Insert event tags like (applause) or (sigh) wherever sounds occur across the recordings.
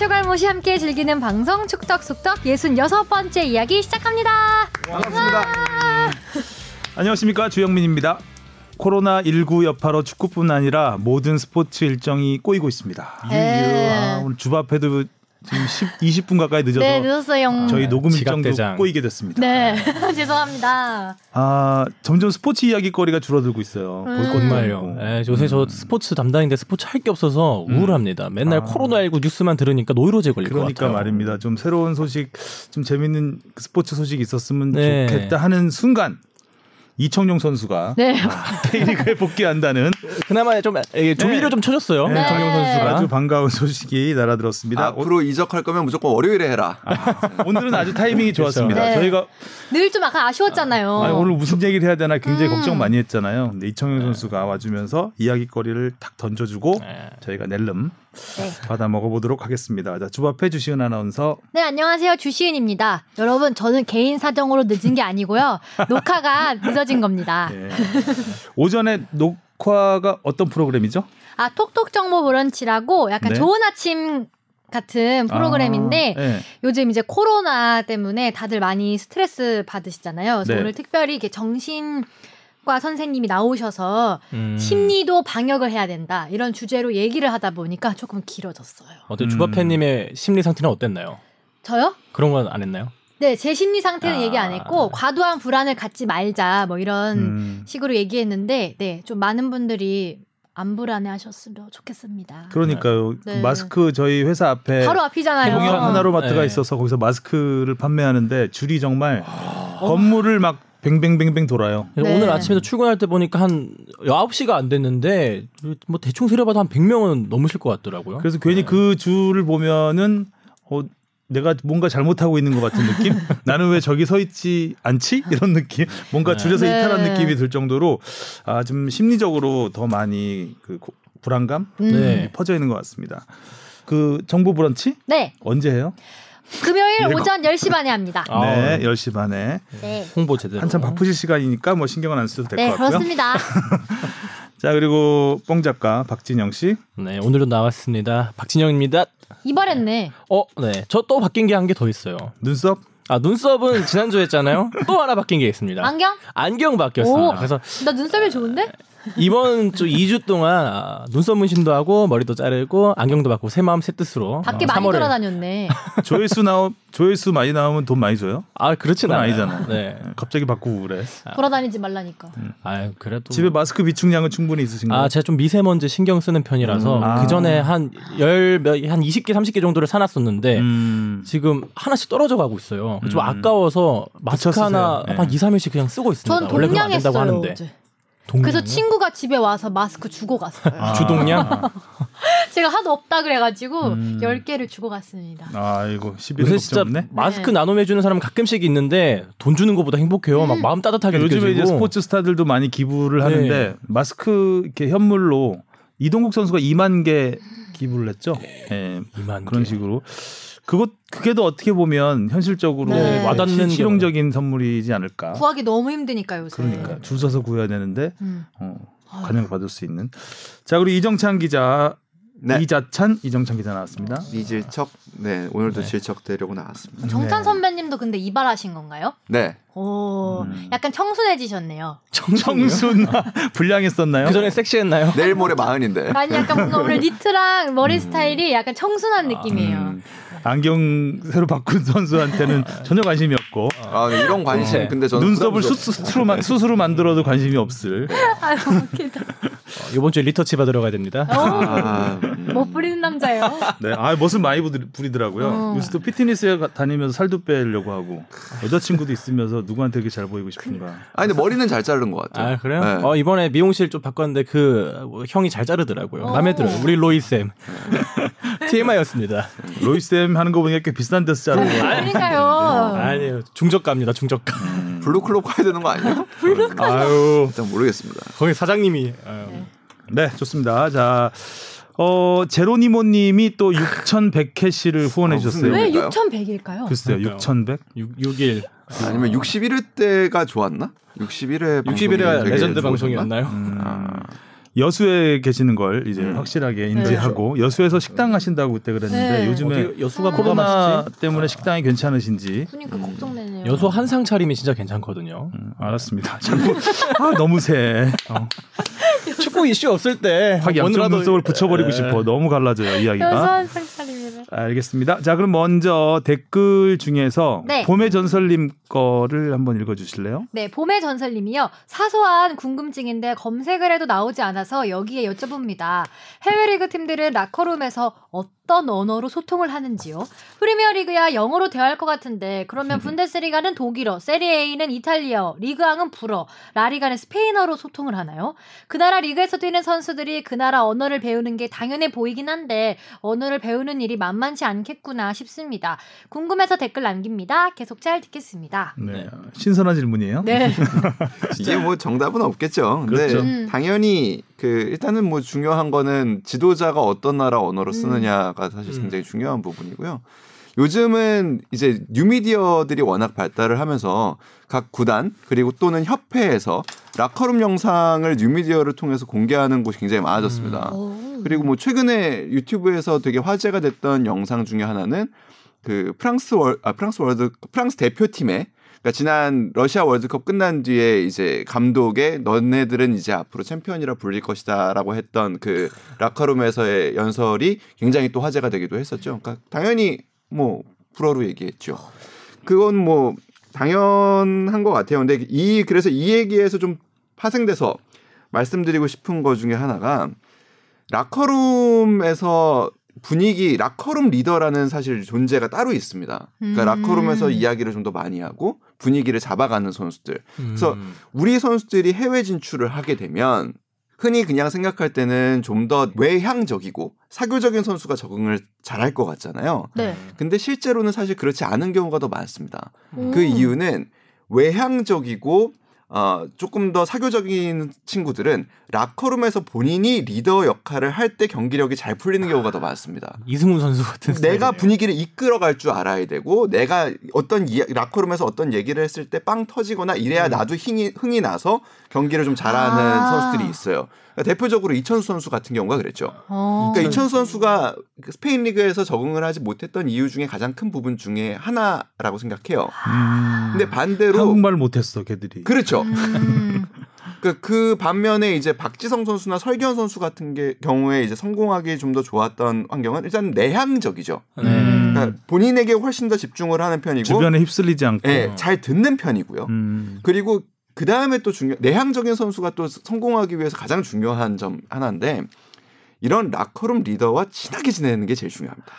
최갈모시 함께 즐기는 방송 축덕숙덕 66번째 이야기 시작합니다. 반갑습니다. 안녕하십니까 주영민입니다. 코로나19 여파로 축구뿐 아니라 모든 스포츠 일정이 꼬이고 있습니다. 네. 아, 오늘 주바페도 지금 10, 20분 가까이 늦어서 네, 늦었어요. 저희 녹음 일정도 지각대장. 꼬이게 됐습니다. 네, (laughs) 죄송합니다. 아 점점 스포츠 이야기거리가 줄어들고 있어요. 음. 볼 정말요. 예, 요새 저 스포츠 담당인데 스포츠 할 게 없어서 우울합니다. 맨날 아. 코로나19 뉴스만 들으니까 노이로제 걸릴 것 그러니까 같아요. 말입니다. 좀 새로운 소식, 좀 재밌는 스포츠 소식이 있었으면 네. 좋겠다 하는 순간 이청용 선수가 네. K리그에 복귀한다는 그나마 좀 예, 조미료 좀 쳐줬어요. 네. 정용 선수가. 아주 반가운 소식이 날아들었습니다. 앞으로 이적할 거면 무조건 월요일에 해라. 오늘은 아주 타이밍이 좋았습니다. 네. 저희가 늘좀 약간 아쉬웠잖아요. 아니, 오늘 무슨 얘기를 해야 되나 굉장히 음. 걱정 많이 했잖아요. 근데 이청용 선수가 와주면서 이야기거리를 탁 던져주고 네. 저희가 낼름 네. 받아 먹어보도록 하겠습니다. 자, 주바페 주시은 아나운서 네, 안녕하세요. 주시은입니다. 여러분, 저는 개인 사정으로 늦은 게 아니고요. 녹화가 늦어진 겁니다. 예. 오전에 녹화가 어떤 프로그램이죠? 아, 톡톡 정보 브런치라고 약간 네. 좋은 아침 같은 프로그램인데 아, 예. 요즘 이제 코로나 때문에 다들 많이 스트레스 받으시잖아요. 그래서 네. 오늘 특별히 이렇게 정신 과 선생님이 나오셔서 음. 심리도 방역을 해야 된다 이런 주제로 얘기를 하다 보니까 조금 길어졌어요. 어때 음. 주바페님의 심리 상태는 어땠나요? 저요? 그런 건 안 했나요? 네, 제 심리 상태는 아. 얘기 안 했고 과도한 불안을 갖지 말자 뭐 이런 음. 식으로 얘기했는데 네, 좀 많은 분들이 안 불안해하셨으면 좋겠습니다. 그러니까요. 네. 그 마스크 저희 회사 앞에 바로 앞이잖아요. 동현 하나로마트가 네. 있어서 거기서 마스크를 판매하는데 줄이 정말 아. 건물을 막 뱅뱅뱅뱅 돌아요. 네. 오늘 아침에도 출근할 때 보니까 한 9시가 안 됐는데 뭐 대충 세려봐도 한 100명은 넘으실 것 같더라고요. 그래서 괜히 그 줄을 보면은 어 내가 뭔가 잘못하고 있는 것 같은 느낌? (laughs) 나는 왜 저기 서 있지 않지? 이런 느낌? 뭔가 줄에서 네. 이탈한 느낌이 들 정도로 아, 좀 심리적으로 더 많이 그 고- 불안감 음. 네. 퍼져 있는 것 같습니다. 그 정보 브런치 네, 언제 해요? 금요일 예. 오전 10시 반에 합니다. 아, 네, 10시 반에. 네. 홍보 제대로. 한참 바쁘실 시간이니까 뭐 신경은 안 쓰셔도 될것 네, 같고요. 그렇습니다. (laughs) 자, 그리고 뽕 작가 박진영 씨. 네, 오늘도 나왔습니다. 박진영입니다. 이발했네. 어, 네. 저 또 바뀐 게 한 개 더 있어요. 눈썹? 아, 눈썹은 지난주 에 했잖아요. 또 하나 바뀐 게 있습니다. 안경? 안경 바뀌었습니다. 오. 그래서 나 눈썹이 좋은데? 이번 주 2주 동안 아, 눈썹 문신도 하고 머리도 자르고 안경도 받고 새 마음 새 뜻으로 밖에 어, 많이 3월에 돌아다녔네. (laughs) 조회수 나오 조회수 많이 나오면 돈 많이 줘요? 아 그렇진 않아요. 아니잖아요. 네. 갑자기 바꾸고 그래. 돌아다니지 말라니까. 아 그래도 집에 마스크 비축량은 충분히 있으신가요? 아 제가 좀 미세먼지 신경 쓰는 편이라서 음. 아. 그 전에 한열한 20개 30개 정도를 사놨었는데 음. 지금 하나씩 떨어져 가고 있어요. 좀 음. 아까워서 마스크 하나 쓰세요. 한 네. 2, 3일씩 그냥 쓰고 있습니다. 전 원래 그러면 안 된다고. 하는데. 어제. 동냥이요? 그래서 친구가 집에 와서 마스크 주고 갔어요. 아. 주동량? (laughs) 제가 하도 없다 그래가지고 음. 10개를 주고 갔습니다. 아이고 11일 요새 진짜 없네. 마스크 네. 나눔해 주는 사람 가끔씩 있는데 돈 주는 것보다 행복해요. 막 마음 따뜻하게 요즘에 느껴지고. 이제 스포츠 스타들도 많이 기부를 네. 하는데 마스크 이렇게 현물로 이동국 선수가 2만 개 기부를 했죠. 예. 2만 그런 개. 식으로 그것 그게 더 어떻게 보면 현실적으로 네. 와닿는 시- 실용적인 선물이지 않을까. 구하기 너무 힘드니까 요새. 그러니까 줄 서서 구해야 되는데 음. 어, 관용 받을 수 있는. 자 그리고 이정찬 기자, 네. 이자찬 이정찬 기자 나왔습니다. 이질척. 네, 오늘도 네. 질척 되려고 나왔습니다. 정찬 네. 선배님도 근데 이발하신 건가요? 네. 오, 음. 약간 청순해지셨네요. 청순 (laughs) 불량했었나요? 그 전에 섹시했나요? 내일 모레 마흔인데. 아니 약간 뭔가 오늘 (laughs) 니트랑 머리 스타일이 약간 청순한 느낌이에요. 음, 안경 새로 바꾼 선수한테는 전혀 관심이 없고 아, 네, 이런 관심 네. 근데 저는 눈썹을 부담스럽- 수, 스스로, 만- 스스로 만들어도 관심이 없을 아유 웃기다. 어, 이번 주에 리터치 받으러 가야 됩니다. 어, 아, 음. 못 부리는 남자예요. 네, 아 멋은 많이 부리- 부리더라고요. 어. 요새 또 피트니스에 가- 다니면서 살도 빼려고 하고 여자친구도 있으면서 누구한테 이렇게 잘 보이고 싶은가. 아니 근데 머리는 잘 자른 것 같아요. 아 그래요? 네. 어 이번에 미용실 좀 바꿨는데 그 형이 잘 자르더라고요. 마음에 어. 들어요. 우리 로이 쌤. (laughs) TMI였습니다. 로이 쌤 하는 거 보니까 꽤 비싼 데서 자르고. 그러니까요. 아니에요. 중저가입니다. 중저가. 블루클럽 가야 되는 거 아니에요? (laughs) 아유, 일단 모르겠습니다. 거기 사장님이 아유. 네 좋습니다. 자. 어 제로니모 님이 또 (laughs) 6,100캐시를 후원해 아, 주셨어요. 무슨 왜 그러니까요? 6,100일까요? 글쎄요, 그러니까요. 6,100. 6, 6일. 아니면 61회 때가 좋았나? 61회 61회 레전드 방송이었나요? 음, 아, 여수에 계시는 걸 이제 음. 확실하게 인지하고 여수에서 식당 하신다고 그때 그랬는데 네. 요즘에 여수가 코로나 맛있지? 때문에 식당이 괜찮으신지 그러니까 걱정되네요. 여수 한상 차림이 진짜 괜찮거든요. 음, 알았습니다. (laughs) 자꾸 아, 너무 세. 어. (laughs) 축구 이슈 없을 때 확 양쪽 눈썹을 붙여버리고 예. 싶어. 너무 갈라져요 이야기가. 한상 차림이래. 알겠습니다. 자 그럼 먼저 댓글 중에서 네. 봄의 전설님 거를 한번 읽어주실래요? 네, 봄의 전설님이요. 사소한 궁금증인데 검색을 해도 나오지 않아 서 여기에 여쭤봅니다. 해외 리그 팀들은 라커룸에서 어떤 언어로 소통을 하는지요? 프리미어리그야 영어로 대화할 것 같은데 그러면 분데스리가는 독일어, 세리에이는 이탈리아어, 리그왕은 불어, 라리가는 스페인어로 소통을 하나요? 그 나라 리그에서 뛰는 선수들이 그 나라 언어를 배우는 게 당연해 보이긴 한데 언어를 배우는 일이 만만치 않겠구나 싶습니다. 궁금해서 댓글 남깁니다. 계속 잘 듣겠습니다. 네. 신선한 질문이에요. 네. (laughs) 이게 뭐 정답은 없겠죠. 근데 그렇죠. 음. 당연히 그 일단은 뭐 중요한 거는 지도자가 어떤 나라 언어로 쓰느냐가 사실 음. 굉장히 중요한 부분이고요. 요즘은 이제 뉴미디어들이 워낙 발달을 하면서 각 구단 그리고 또는 협회에서 라커룸 영상을 뉴미디어를 통해서 공개하는 곳이 굉장히 많아졌습니다. 오. 그리고 뭐 최근에 유튜브에서 되게 화제가 됐던 영상 중에 하나는 그 프랑스 월 아 프랑스 월드 프랑스 대표팀의 그러니까 지난 러시아 월드컵 끝난 뒤에 이제 감독의 너네들은 이제 앞으로 챔피언이라 불릴 것이다라고 했던 그 라커룸에서의 연설이 굉장히 또 화제가 되기도 했었죠. 그러니까 당연히 뭐 불어로 얘기했죠. 그건 뭐 당연한 것 같아요. 근데 이 그래서 이 얘기에서 좀 파생돼서 말씀드리고 싶은 것 중에 하나가 라커룸에서 분위기 라커룸 리더라는 사실 존재가 따로 있습니다. 그러니까 음. 라커룸에서 이야기를 좀 더 많이 하고 분위기를 잡아가는 선수들. 그래서 음. 우리 선수들이 해외 진출을 하게 되면 흔히 그냥 생각할 때는 좀 더 외향적이고 사교적인 선수가 적응을 잘할 것 같잖아요. 네. 근데 실제로는 사실 그렇지 않은 경우가 더 많습니다. 오. 그 이유는 외향적이고 어, 조금 더 사교적인 친구들은 라커룸에서 본인이 리더 역할을 할 때 경기력이 잘 풀리는 경우가 더 많습니다. 이승훈 선수 같은 내가. 분위기를 이끌어갈 줄 알아야 되고 내가 어떤 이야, 라커룸에서 어떤 얘기를 했을 때 빵 터지거나 이래야 나도 흥이, 흥이 나서 경기를 좀 잘하는 아. 선수들이 있어요. 그러니까 대표적으로 이천수 선수 같은 경우가 그랬죠. 어. 그러니까 이천수 선수가 그 스페인 리그에서 적응을 하지 못했던 이유 중에 가장 큰 부분 중에 하나라고 생각해요. 음. 근데 반대로 한국말 못했어 걔들이. 그렇죠. 음. (laughs) 그, 그 반면에 이제 박지성 선수나 설기현 선수 같은 게 경우에 이제 성공하기 좀 더 좋았던 환경은 일단 내향적이죠. 네. 음. 그러니까 본인에게 훨씬 더 집중을 하는 편이고, 주변에 휩쓸리지 않고. 예, 잘 듣는 편이고요. 음. 그리고 그 다음에 또 중요 내향적인 선수가 또 성공하기 위해서 가장 중요한 점 하나인데 이런 라커룸 리더와 친하게 지내는 게 제일 중요합니다.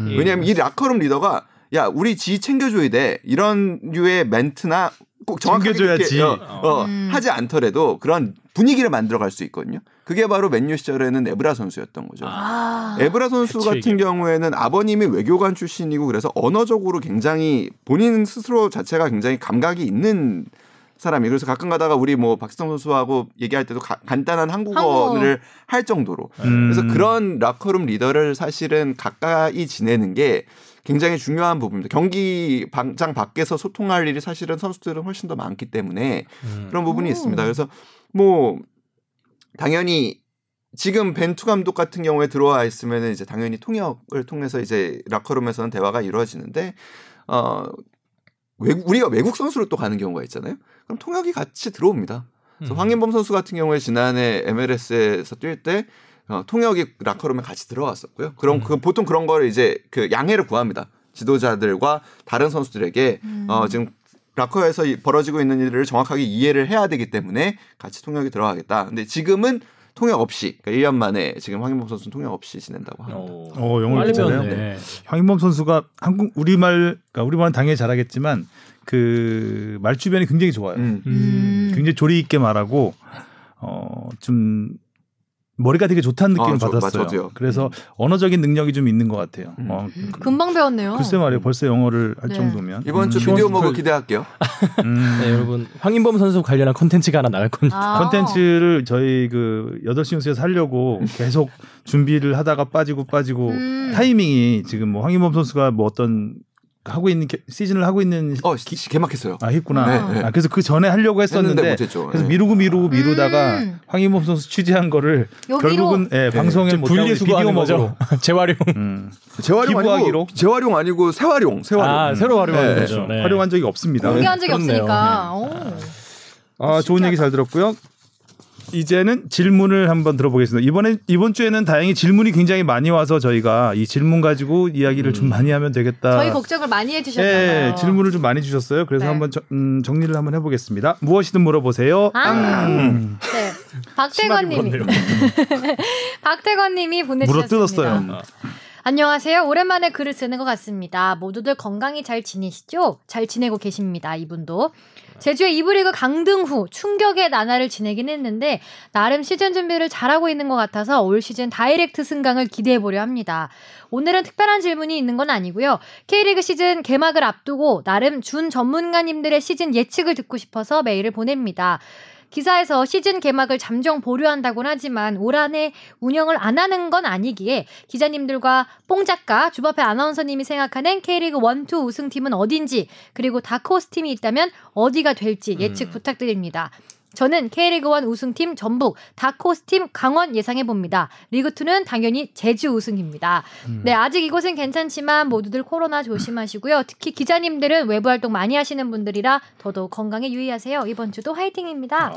음. 왜냐하면 이 라커룸 리더가 야 우리 지 챙겨줘야 돼 이런 류의 멘트나 꼭 정확하게 챙겨줘야지. 이렇게, 어, 어, 음. 하지 않더라도 그런 분위기를 만들어갈 수 있거든요. 그게 바로 맨유 시절에는 에브라 선수였던 거죠. 아. 에브라 선수 그치, 같은 경우에는 아버님이 외교관 출신이고 그래서 언어적으로 굉장히 본인 스스로 자체가 굉장히 감각이 있는 사람이 그래서 가끔 가다가 우리 뭐 박지성 선수하고 얘기할 때도 가- 간단한 한국어를 할 정도로 음. 그래서 그런 라커룸 리더를 사실은 가까이 지내는 게 굉장히 중요한 부분입니다. 경기 방장 밖에서 소통할 일이 사실은 선수들은 훨씬 더 많기 때문에 음. 그런 부분이 오. 있습니다. 그래서 뭐 당연히 지금 벤투 감독 같은 경우에 들어와 있으면 이제 당연히 통역을 통해서 이제 라커룸에서는 대화가 이루어지는데 어 외국 우리가 외국 선수로 또 가는 경우가 있잖아요. 그럼 통역이 같이 들어옵니다. 그래서 음. 황인범 선수 같은 경우에 지난해 MLS에서 뛸 때 어, 통역이 라커룸에 같이 들어왔었고요. 그럼 음. 그 보통 그런 거를 이제 그 양해를 구합니다. 지도자들과 다른 선수들에게 음. 어, 지금 라커에서 이- 벌어지고 있는 일을 정확하게 이해를 해야 되기 때문에 같이 통역이 들어가겠다. 근데 지금은 통역 없이 그러니까 1년 만에 지금 황인범 선수는 통역 없이 지낸다고 합니다. 어, 어, 영어를 잘해요. 배웠네. 황인범 선수가 한국 우리말 그러니까 우리말은 당연히 잘하겠지만 그 말주변이 굉장히 좋아요. 음. 음. 굉장히 조리 있게 말하고 어좀 머리가 되게 좋다는 느낌을 아, 저- 받았어요. 저도요. 그래서 음. 언어적인 능력이 좀 있는 것 같아요. 음. 어, 금방 배웠네요. 글쎄 말이에요. 벌써 영어를 할 네. 정도면 이번 주 음. 비디오 먹을. 기대할게요. (laughs) 음. 네, 여러분 황인범 선수 관련한 콘텐츠가 하나 나갈 겁니다. 아. 컨텐츠를 저희 그 8시 뉴스에서 하려고 계속 준비를 하다가 빠지고 빠지고 음. 타이밍이 지금 뭐 황인범 선수가 뭐 어떤 하고 있는 게- 시즌을 하고 있는 어 시- 개막했어요. 아 했구나. 네, 네. 아, 그래서 그 전에 하려고 했었는데. 그래서 네. 미루고 미루고 미루다가 음. 황희범 선수 취재한 거를 여기로? 결국은 예, 방송에 못 하고 비디오 먹으로. (laughs) 재활용. 음. 재활용 기부하기로? 아니고 재활용 아니고 새활용 새활용. 아 새로 활용하는 네. 거죠. 네. 활용한 적이 없습니다. 공개한 적이 그렇네요. 없으니까. 오. 아, 좋은 얘기 잘 들었고요. 이제는 질문을 한번 들어보겠습니다. 이번에 이번 주에는 다행히 질문이 굉장히 많이 와서 저희가 이 질문 가지고 이야기를 좀 많이 하면 되겠다. 저희 걱정을 많이 해주셨나봐요. 예, 질문을 좀 많이 주셨어요. 그래서 네. 한번 저- 음, 정리를 한번 해보겠습니다. 무엇이든 물어보세요. 아. 음. 네. 박태건님이 (laughs) 박태건님이 보내주셨습니다. 물어 뜯었어요. 안녕하세요. 오랜만에 글을 쓰는 것 같습니다. 모두들 건강히 잘 지내시죠? 잘 지내고 계십니다. 이분도. 제주의 2부리그 강등 후 충격의 나날을 지내긴 했는데 나름 시즌 준비를 잘하고 있는 것 같아서 올 시즌 direct 승강을 기대해 보려 합니다. 오늘은 특별한 질문이 있는 건 아니고요. K리그 시즌 개막을 앞두고 나름 준 전문가님들의 시즌 예측을 듣고 싶어서 메일을 보냅니다. 기사에서 시즌 개막을 잠정 보류한다곤 하지만 올 한해 운영을 안 하는 건 아니기에 기자님들과 뽕 작가, 주바페 아나운서님이 생각하는 K리그 1, 2 우승팀은 어딘지 그리고 다크호스 팀이 있다면 어디가 될지 예측 부탁드립니다. 저는 K리그 1 우승팀 전북, 다크호스 팀 강원 예상해 봅니다. 리그 2는 당연히 제주 우승입니다. 네, 아직 이곳은 괜찮지만 모두들 코로나 조심하시고요. 특히 기자님들은 외부 활동 많이 하시는 분들이라 더더욱 건강에 유의하세요. 이번 주도 화이팅입니다.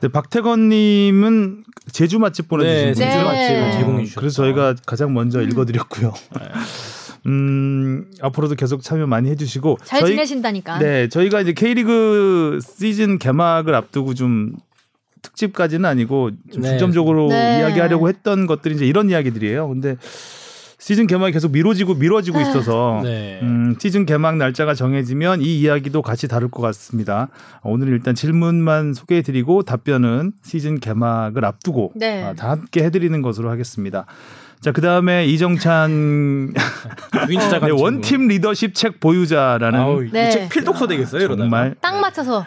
네, 박태건 님은 제주 맛집 보내 주신 네, 분이죠. 제주 네. 맛집을 제공해 주셨죠. 그래서 저희가 가장 먼저 읽어 드렸고요. 음, 앞으로도 계속 참여 많이 해주시고 잘 저희- 지내신다니까. 네, 저희가 이제 K리그 시즌 개막을 앞두고 좀 특집까지는 아니고 좀 네. 중점적으로 네. 이야기하려고 했던 것들이 이제 이런 이야기들이에요. 근데 시즌 개막이 계속 미뤄지고 미뤄지고 있어서 네. 음, 시즌 개막 날짜가 정해지면 이 이야기도 같이 다룰 것 같습니다. 오늘은 일단 질문만 소개해드리고 답변은 시즌 개막을 앞두고 네. 아, 다 함께 해드리는 것으로 하겠습니다. 자, 그 다음에 이정찬 (laughs) 네, 원팀 리더십 책 보유자라는 아우, 네. 이책 필독서 되겠어요. 이러다가. 정말 딱 맞춰서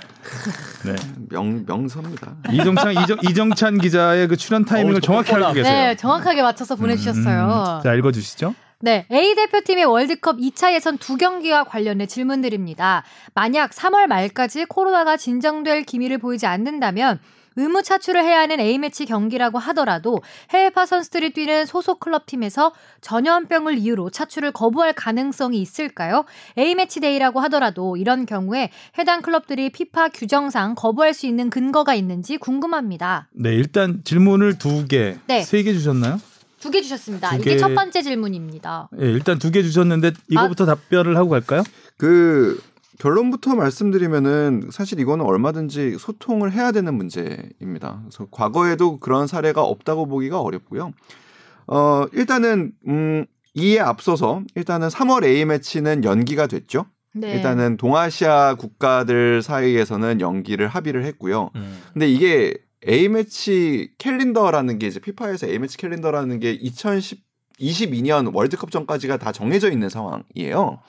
네. 명 명서입니다. 이정찬 이정, (laughs) 이정찬 기자의 그 출연 타이밍을 어우, 정확히. 알고 계세요. 네, 정확하게 맞춰서 보내 주셨어요. 음, 자, 읽어 주시죠. 네, A 대표팀의 월드컵 2차 예선 두 경기와 관련해 질문드립니다. 만약 3월 말까지 코로나가 진정될 기미를 보이지 않는다면 의무 차출을 해야 하는 A매치 경기라고 하더라도 해외파 선수들이 뛰는 소속 클럽팀에서 전염병을 이유로 차출을 거부할 가능성이 있을까요? A매치 데이라고 하더라도 이런 경우에 해당 클럽들이 피파 규정상 거부할 수 있는 근거가 있는지 궁금합니다. 네, 일단 질문을 두 개, 네. 세개 주셨나요? 두 개 주셨습니다. 두 이게 개. 첫 번째 질문입니다. 예, 일단 두 개 주셨는데 이거부터 아. 답변을 하고 갈까요? 그 결론부터 말씀드리면은 사실 이거는 얼마든지 소통을 해야 되는 문제입니다. 그래서 과거에도 그런 사례가 없다고 보기가 어렵고요. 어, 일단은 음 이에 앞서서 일단은 3월 A 매치는 연기가 됐죠. 네. 일단은 동아시아 국가들 사이에서는 연기를 합의를 했고요. 음. 근데 이게 A 매치 캘린더라는 게 이제 피파에서 A 매치 캘린더라는 게 2022년 월드컵 전까지가 다 정해져 있는 상황이에요.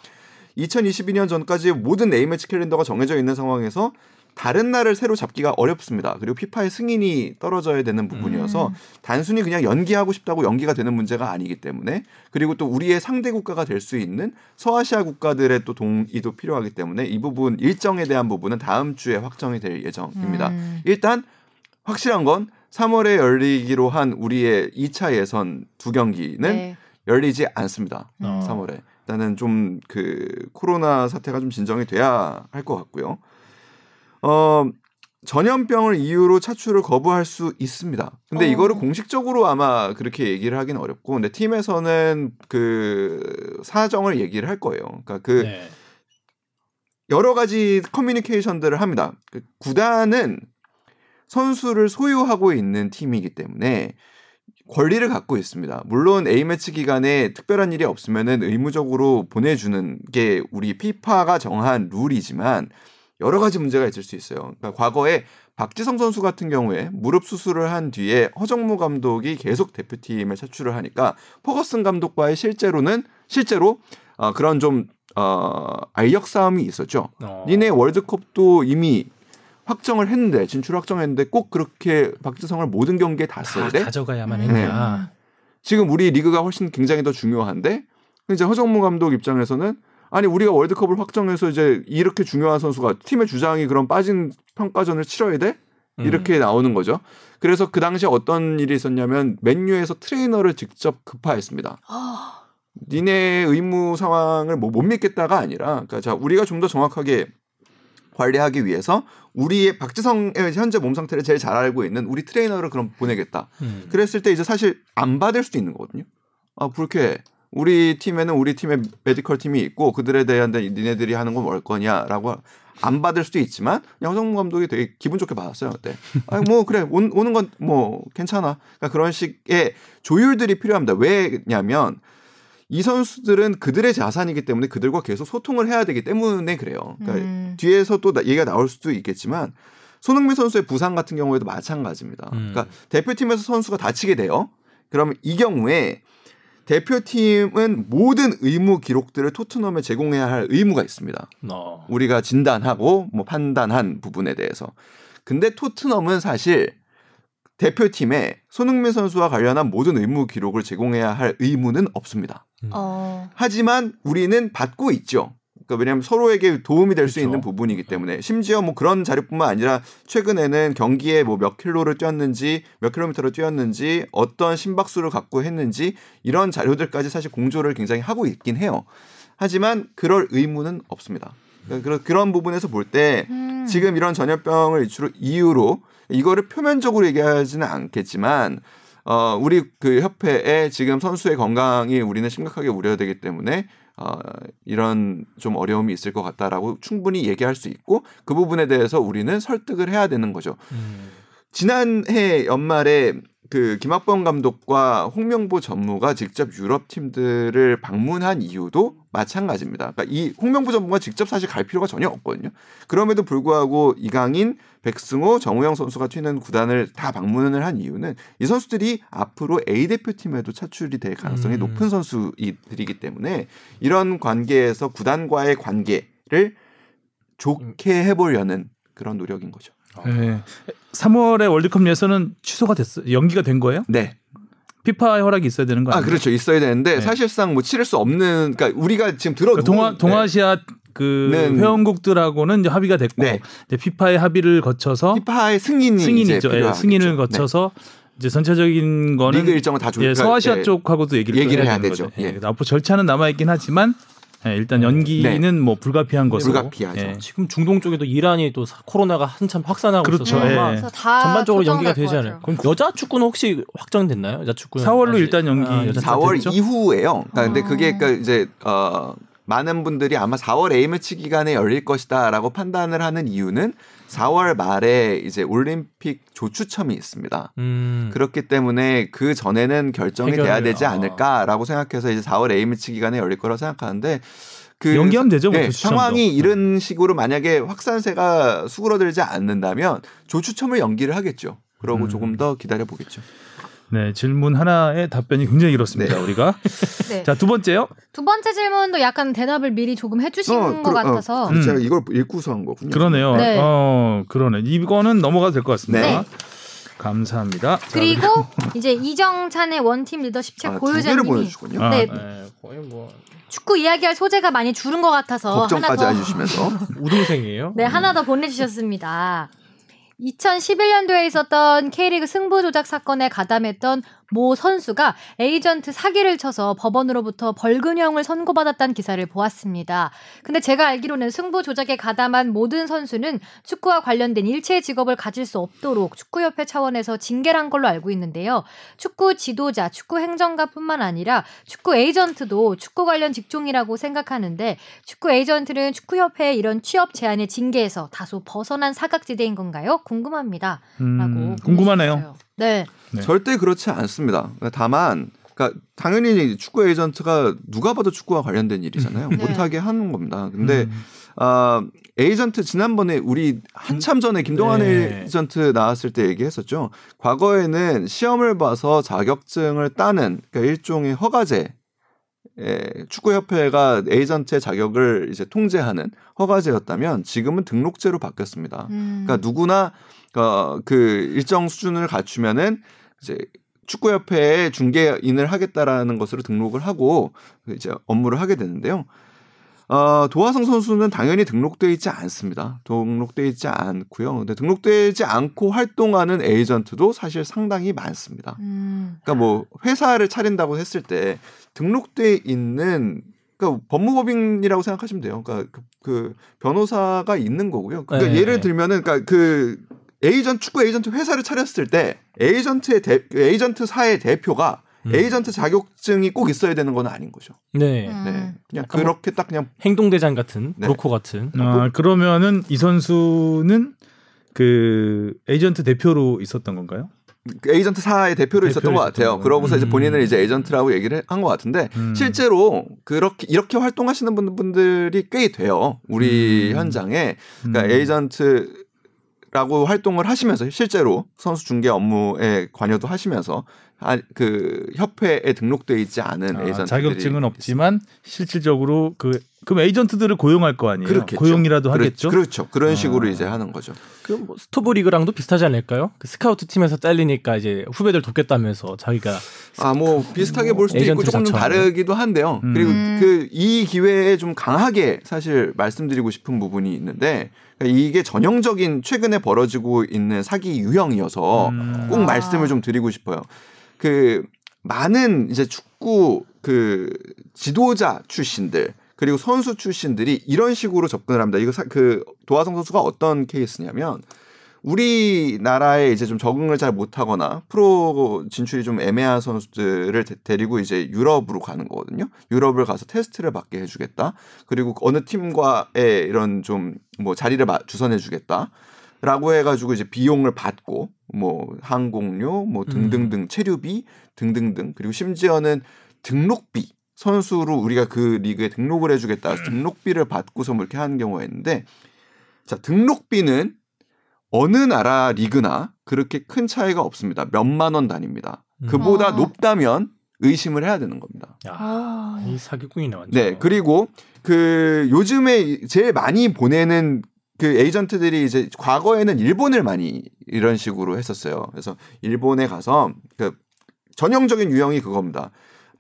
2022년 전까지 모든 A 매치 캘린더가 정해져 있는 상황에서 다른 날을 새로 잡기가 어렵습니다. 그리고 피파의 승인이 떨어져야 되는 부분이어서 음. 단순히 그냥 연기하고 싶다고 연기가 되는 문제가 아니기 때문에 그리고 또 우리의 상대 국가가 될 수 있는 서아시아 국가들의 또 동의도 필요하기 때문에 이 부분 일정에 대한 부분은 다음 주에 확정이 될 예정입니다. 음. 일단 확실한 건 3월에 열리기로 한 우리의 2차 예선 두 경기는 네. 열리지 않습니다. 음. 3월에 일단은 좀 그 코로나 사태가 좀 진정이 돼야 할 것 같고요. 어 전염병을 이유로 차출을 거부할 수 있습니다. 근데 어. 이거를 공식적으로 아마 그렇게 얘기를 하기는 어렵고, 근데 팀에서는 그 사정을 얘기를 할 거예요. 그러니까 그 네. 여러 가지 커뮤니케이션들을 합니다. 그 구단은 선수를 소유하고 있는 팀이기 때문에 권리를 갖고 있습니다. 물론 A매치 기간에 특별한 일이 없으면은 의무적으로 보내주는 게 우리 피파가 정한 룰이지만 여러 가지 문제가 있을 수 있어요. 그러니까 과거에 박지성 선수 같은 경우에 무릎 수술을 한 뒤에 허정무 감독이 계속 대표팀에 차출을 하니까 퍼거슨 감독과의 실제로는 실제로 어, 그런 좀 어, 알력 싸움이 있었죠. 어. 니네 월드컵도 이미 확정을 했는데 진출 확정했는데 꼭 그렇게 박지성을 모든 경기에 다 써야 다 돼? 가져가야만 음. 했냐. 지금 우리 리그가 훨씬 굉장히 더 중요한데 이제 허정무 감독 입장에서는 아니 우리가 월드컵을 확정해서 이제 이렇게 중요한 선수가 팀의 주장이 그럼 빠진 평가전을 치러야 돼? 음. 이렇게 나오는 거죠. 그래서 그 당시에 어떤 일이 있었냐면 맨유에서 트레이너를 직접 급파했습니다. 아, 니네 의무 상황을 뭐 못 믿겠다가 아니라 그러니까 자 우리가 좀 더 정확하게 관리하기 위해서 우리의 박지성의 현재 몸 상태를 제일 잘 알고 있는 우리 트레이너를 그럼 보내겠다. 음. 그랬을 때 이제 사실 안 받을 수도 있는 거거든요. 아 그렇게 우리 팀에는 우리 팀의 메디컬 팀이 있고 그들에 대한 데 니네들이 하는 건 뭘 거냐라고 안 받을 수도 있지만 그냥 허성문 감독이 되게 기분 좋게 받았어요 그때. 아 뭐 그래 온, 오는 건 뭐 괜찮아. 그러니까 그런 식의 조율들이 필요합니다. 왜냐면 이 선수들은 그들의 자산이기 때문에 그들과 계속 소통을 해야 되기 때문에 그래요. 그러니까 음. 뒤에서 또 나- 얘기가 나올 수도 있겠지만 손흥민 선수의 부상 같은 경우에도 마찬가지입니다. 음. 그러니까 대표팀에서 선수가 다치게 돼요. 그러면 이 경우에 대표팀은 모든 의무 기록들을 토트넘에 제공해야 할 의무가 있습니다. 어. 우리가 진단하고 뭐 판단한 부분에 대해서. 근데 토트넘은 사실 대표팀에 손흥민 선수와 관련한 모든 의무 기록을 제공해야 할 의무는 없습니다. 어. 하지만 우리는 받고 있죠. 그러니까 왜냐하면 서로에게 도움이 될수 그렇죠. 있는 부분이기 때문에 심지어 뭐 그런 자료뿐만 아니라 최근에는 경기에 뭐 몇 킬로를 뛰었는지 몇 킬로미터를 뛰었는지 어떤 심박수를 갖고 했는지 이런 자료들까지 사실 공조를 굉장히 하고 있긴 해요. 하지만 그럴 의무는 없습니다. 그러니까 그런 그런 부분에서 볼때 음. 지금 이런 전염병을 이유로 이거를 표면적으로 얘기하지는 않겠지만 어 우리 그 협회에 지금 선수의 건강이 우리는 심각하게 우려되기 때문에 어 이런 좀 어려움이 있을 것 같다라고 충분히 얘기할 수 있고 그 부분에 대해서 우리는 설득을 해야 되는 거죠. 음. 지난해 연말에 그 김학범 감독과 홍명보 전무가 직접 유럽 팀들을 방문한 이유도 마찬가지입니다. 그러니까 이 홍명보 전무가 직접 사실 갈 필요가 전혀 없거든요. 그럼에도 불구하고 이강인, 백승호, 정우영 선수가 튀는 구단을 다 방문을 한 이유는 이 선수들이 앞으로 A 대표팀에도 차출이 될 가능성이 음. 높은 선수들이기 때문에 이런 관계에서 구단과의 관계를 좋게 해보려는 그런 노력인 거죠. 네. 3월에 월드컵 예선은 취소가 됐어. 연기가 된 거예요? 네. 피파 허락이 있어야 되는 거 아? 그렇죠. 있어야 되는데 네. 사실상 뭐 치를 수 없는 그러니까 우리가 지금 들어 그러니까 동아 동아시아 그 네. 회원국들하고는 이제 합의가 됐고 네. 이제 피파의 합의를 거쳐서 피파의 승인이 승인이죠. 예. 승인을 네. 거쳐서 이제 전체적인 거는 리그 일정을 다 조- 예, 서아시아 예, 쪽하고도 얘기를, 또 얘기를 해야 해야 되죠. 예. 예. 앞으로 절차는 남아 있긴 하지만 예, 일단 연기는 뭐 불가피한 것으로 불가피하죠. 예. 지금 중동 쪽에도 이란이 또 사- 코로나가 한참 확산하고 그렇죠. 있어서 예. 전반적으로 연기가 것 되지. 않아요. 그럼 여자 축구는 혹시 확정됐나요? 여자 축구는 4월로 아직- 일단 연기. 아, 여자 4월 됐죠? 이후에요. 그러니까 근데 아. 그게 그러니까 이제 어 많은 분들이 아마 4월 A매치 기간에 열릴 것이다라고 판단을 하는 이유는 4월 말에 이제 올림픽 조추첨이 있습니다. 음. 그렇기 때문에 그 전에는 결정이 해결을, 돼야 되지 아. 않을까라고 생각해서 이제 4월 A매치 기간에 열릴 거라고 생각하는데 그 연기하면 되죠, 뭐 네. 상황이 이런 식으로 만약에 확산세가 수그러들지 않는다면 조추첨을 연기를 하겠죠. 그러고 음. 조금 더 기다려 보겠죠. 네, 질문 하나에 답변이 굉장히 길었습니다. 네. 우리가 (laughs) 네. 자두 번째요. 두 번째 질문도 약간 대답을 미리 조금 해주신 것 같아서 음. 제가 이걸 읽고서 한 거군요. 그러네요. 네. 어, 그러네. 이거는 넘어가도 될 것 같습니다. 네. 감사합니다. 자, 그리고 이제 이정찬의 원팀 리더십 책 아, 두 개를 보유자님이 보내주군요. 아, 네. 네, 거의 뭐 축구 이야기할 소재가 많이 줄은 것 같아서 걱정까지 하나 더 해주시면서 (laughs) 우등생이에요. 네, 하나 더 보내주셨습니다. 2011년도에 있었던 K리그 승부 조작 사건에 가담했던 모 선수가 에이전트 사기를 쳐서 법원으로부터 벌금형을 선고받았다는 기사를 보았습니다. 근데 제가 알기로는 승부 조작에 가담한 모든 선수는 축구와 관련된 일체의 직업을 가질 수 없도록 축구협회 차원에서 징계를 한 걸로 알고 있는데요. 축구 지도자, 축구 행정가뿐만 아니라 축구 에이전트도 축구 관련 직종이라고 생각하는데 축구 에이전트는 축구협회의 이런 취업 제한의 징계에서 다소 벗어난 사각지대인 건가요? 궁금합니다. 음, 라고 궁금하네요. 보내주셨어요. 네. 네. 절대 그렇지 않습니다. 다만 그러니까 당연히 축구 에이전트가 누가 봐도 축구와 관련된 일이잖아요. 네. 못하게 하는 겁니다. 근데 음, 아 에이전트 지난번에 우리 한참 전에 김동완 네. 에이전트 나왔을 때 얘기했었죠. 과거에는 시험을 봐서 자격증을 따는 그러니까 일종의 허가제. 에, 축구협회가 에이전트의 자격을 이제 통제하는 허가제였다면 지금은 등록제로 바뀌었습니다. 음. 그러니까 누구나 어, 그 일정 수준을 갖추면은 이제 축구협회에 중개인을 하겠다라는 것으로 등록을 하고 이제 업무를 하게 되는데요. 어, 도하성 선수는 당연히 등록돼 있지 않습니다. 등록돼 있지 않고요. 근데 등록되지 않고 활동하는 에이전트도 사실 상당히 많습니다. 음. 그러니까 뭐 회사를 차린다고 했을 때 등록돼 있는 그러니까 법무법인이라고 생각하시면 돼요. 그러니까 그, 그 변호사가 있는 거고요. 그러니까 네. 예를 들면은 그러니까 그 에이전 축구 에이전트 회사를 차렸을 때 에이전트의 대, 그 에이전트 사의 대표가 음. 에이전트 자격증이 꼭 있어야 되는 건 아닌 거죠. 네. 음. 네. 그냥 약간 그렇게 딱 그냥 행동 대장 같은 네. 브로커 같은. 아, 그러면은 이 선수는 그 에이전트 대표로 있었던 건가요? 그 에이전트 사의 대표로 있었던 것 같아요. 그러고서 이제 음. 본인을 이제 에이전트라고 얘기를 한 것 같은데 음. 실제로 그렇게 이렇게 활동하시는 분- 분들이 꽤 돼요. 우리 음. 현장에 그러니까 음. 에이전트 라고 활동을 하시면서 실제로 선수 중개 업무에 관여도 하시면서 아, 그 협회에 등록돼 있지 않은 아, 에이전트들이 자격증은 없지만 실질적으로 그 그럼 에이전트들을 고용할 거 아니에요? 그렇겠죠. 고용이라도 그렇- 하겠죠. 그렇죠. 그런 아. 식으로 이제 하는 거죠. 그뭐 스토브 리그랑도 비슷하지 않을까요? 그 스카우트 팀에서 잘리니까 이제 후배들 돕겠다면서 자기가 아 뭐 비슷하게 볼 수도 있고 에이전트 조금. 다르기도 한데요. 음. 그리고 음. 그이 기회에 좀 강하게 사실 말씀드리고 싶은 부분이 있는데 그러니까 이게 전형적인 최근에 벌어지고 있는 사기 유형이어서 음. 꼭 아. 말씀을 좀 드리고 싶어요. 그 많은 이제 축구 그 지도자 출신들 그리고 선수 출신들이 이런 식으로 접근을 합니다. 이거 사, 그 도하성 선수가 어떤 케이스냐면 우리나라에 이제 좀 적응을 잘 못하거나 프로 진출이 좀 애매한 선수들을 데, 데리고 이제 유럽으로 가는 거거든요. 유럽을 가서 테스트를 받게 해주겠다. 그리고 어느 팀과의 이런 좀 뭐 자리를 마- 주선해주겠다. 라고 해가지고 이제 비용을 받고 뭐 항공료 뭐 등등등 체류비 등등등 그리고 심지어는 등록비 선수로 우리가 그 리그에 등록을 해주겠다 해서 등록비를 받고서 뭐 이렇게 하는 경우가 있는데 자 등록비는 어느 나라 리그나 그렇게 큰 차이가 없습니다 몇만 원 단위입니다 그보다 음. 높다면 의심을 해야 되는 겁니다 야, 아. 이 사기꾼이네 완전. 네, 그리고 그 요즘에 제일 많이 보내는 그 에이전트들이 이제 과거에는 일본을 많이 이런 식으로 했었어요. 그래서 일본에 가서 그 전형적인 유형이 그겁니다.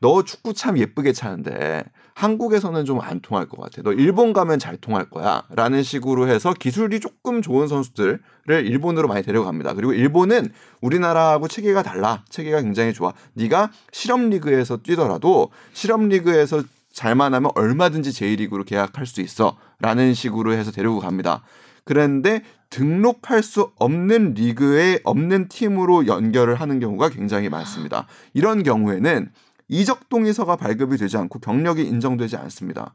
너 축구 참 예쁘게 차는데 한국에서는 좀 안 통할 것 같아. 너 일본 가면 잘 통할 거야. 라는 식으로 해서 기술이 조금 좋은 선수들을 일본으로 많이 데려갑니다. 그리고 일본은 우리나라하고 체계가 달라. 체계가 굉장히 좋아. 네가 실업 리그에서 뛰더라도 실업 리그에서 잘만 하면 얼마든지 제1리그로 계약할 수 있어. 라는 식으로 해서 데리고 갑니다. 그런데 등록할 수 없는 리그에 없는 팀으로 연결을 하는 경우가 굉장히 많습니다. 이런 경우에는 이적 동의서가 발급이 되지 않고 경력이 인정되지 않습니다.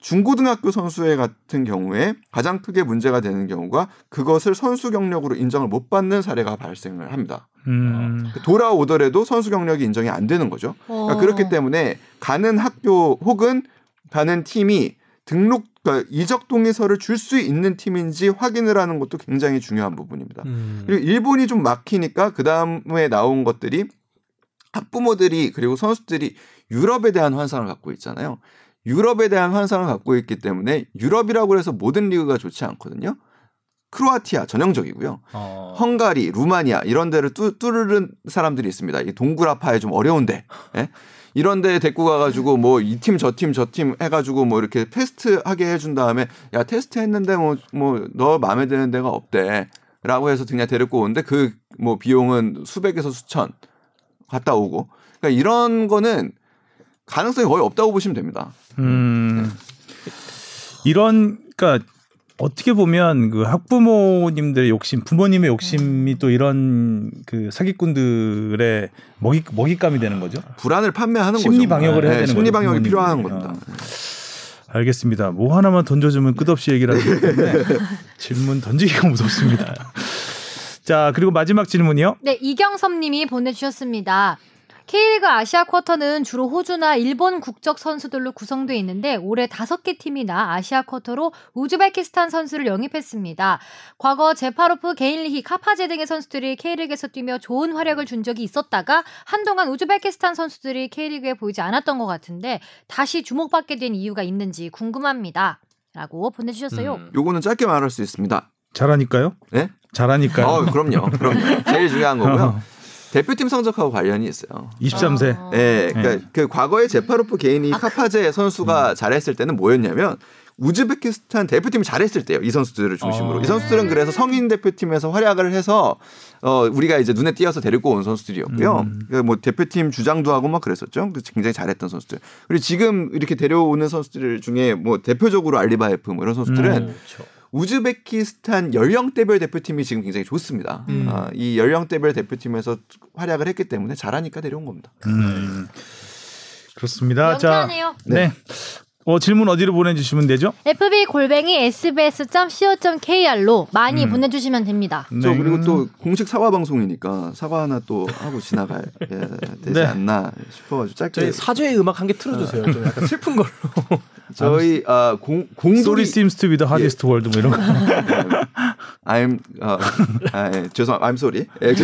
중고등학교 선수회 같은 경우에 가장 크게 문제가 되는 경우가 그것을 선수 경력으로 인정을 못 받는 사례가 발생을 합니다. 음. 돌아오더라도 선수 경력이 인정이 안 되는 거죠. 그러니까 어. 그렇기 때문에 가는 학교 혹은 가는 팀이 등록 그러니까 이적 동의서를 줄 수 있는 팀인지 확인을 하는 것도 굉장히 중요한 부분입니다. 음. 그리고 일본이 좀 막히니까 그 다음에 나온 것들이 학부모들이 그리고 선수들이 유럽에 대한 환상을 갖고 있잖아요. 유럽에 대한 환상을 갖고 있기 때문에 유럽이라고 해서 모든 리그가 좋지 않거든요. 크로아티아 전형적이고요. 어. 헝가리, 루마니아 이런 데를 뚜, 뚫는 사람들이 있습니다. 이 동구라파에 좀 어려운데 예? 이런 데 데리고 가가지고 뭐 이 팀 저 팀 저 팀 해가지고 뭐 이렇게 테스트 하게 해준 다음에 야 테스트 했는데 뭐 뭐 너 마음에 드는 데가 없대 라고 해서 그냥 데리고 오는데 그 뭐 비용은 수백에서 수천 갔다 오고 그러니까 이런 거는 가능성이 거의 없다고 보시면 됩니다. 음. 이런 그러니까 어떻게 보면 그 학부모님들의 욕심, 부모님의 욕심이 또 이런 그 사기꾼들의 먹이 먹잇감이 되는 거죠. 불안을 판매하는 심리 거죠. 방역을 해야 되는 심리 거죠, 방역이 부모님들이. 필요한 겁니다. 어. 알겠습니다. 뭐 하나만 던져주면 끝없이 얘기를 하기 때문에 (laughs) 질문 던지기가 무섭습니다. (laughs) 자 그리고 마지막 질문이요. 네, 이경섭 님이 보내주셨습니다. K리그 아시아 쿼터는 주로 호주나 일본 국적 선수들로 구성되어 있는데 올해 다섯 개 팀이나 아시아 쿼터로 우즈베키스탄 선수를 영입했습니다. 과거 제파로프, 게일리히, 카파제 등의 선수들이 K리그에서 뛰며 좋은 활약을 준 적이 있었다가 한동안 우즈베키스탄 선수들이 K리그에 보이지 않았던 것 같은데 다시 주목받게 된 이유가 있는지 궁금합니다. 라고 보내주셨어요. 음. 요거는 짧게 말할 수 있습니다. 잘하니까요. 네? 잘하니까요. 어, 그럼요. 그럼요. 제일 중요한 거고요. 대표팀 성적하고 관련이 있어요. 23세. 아. 예, 그러니까 네. 그 과거에 제파로프 개인이 카파제 선수가 잘했을 때는 뭐였냐면 우즈베키스탄 대표팀이 잘했을 때요. 이 선수들을 중심으로. 아. 이 선수들은 그래서 성인 대표팀에서 활약을 해서 어 우리가 이제 눈에 띄어서 데리고 온 선수들이었고요. 음. 그뭐 대표팀 주장도 하고 막 그랬었죠. 그 굉장히 잘했던 선수들. 그리고 지금 이렇게 데려오는 선수들 중에 뭐 대표적으로 알리바예프 뭐 이런 선수들은 음. 그렇죠. 우즈베키스탄 연령대별 대표팀이 지금 굉장히 좋습니다. 음. 아, 이 연령대별 대표팀에서 활약을 했기 때문에 잘하니까 데려온 겁니다. 음. 그렇습니다. 자, 명쾌하네요. 네. 어, 질문 어디로 보내주시면 되죠? fb 골뱅이 sbs.co.kr로 많이 음. 보내주시면 됩니다. 저 네. 그리고 또 공식 사과 방송이니까 사과 하나 또 하고 지나가야 되지 네. 않나 싶어가지고 짧게 저희 사죄의 음악 한 개 틀어주세요. 좀 약간 슬픈 걸로. 저희 아, 공 공돌이 seems to be the hardest word 뭐 이런 거. (laughs) I'm 어, 아, 예, 죄송 I'm sorry. 예.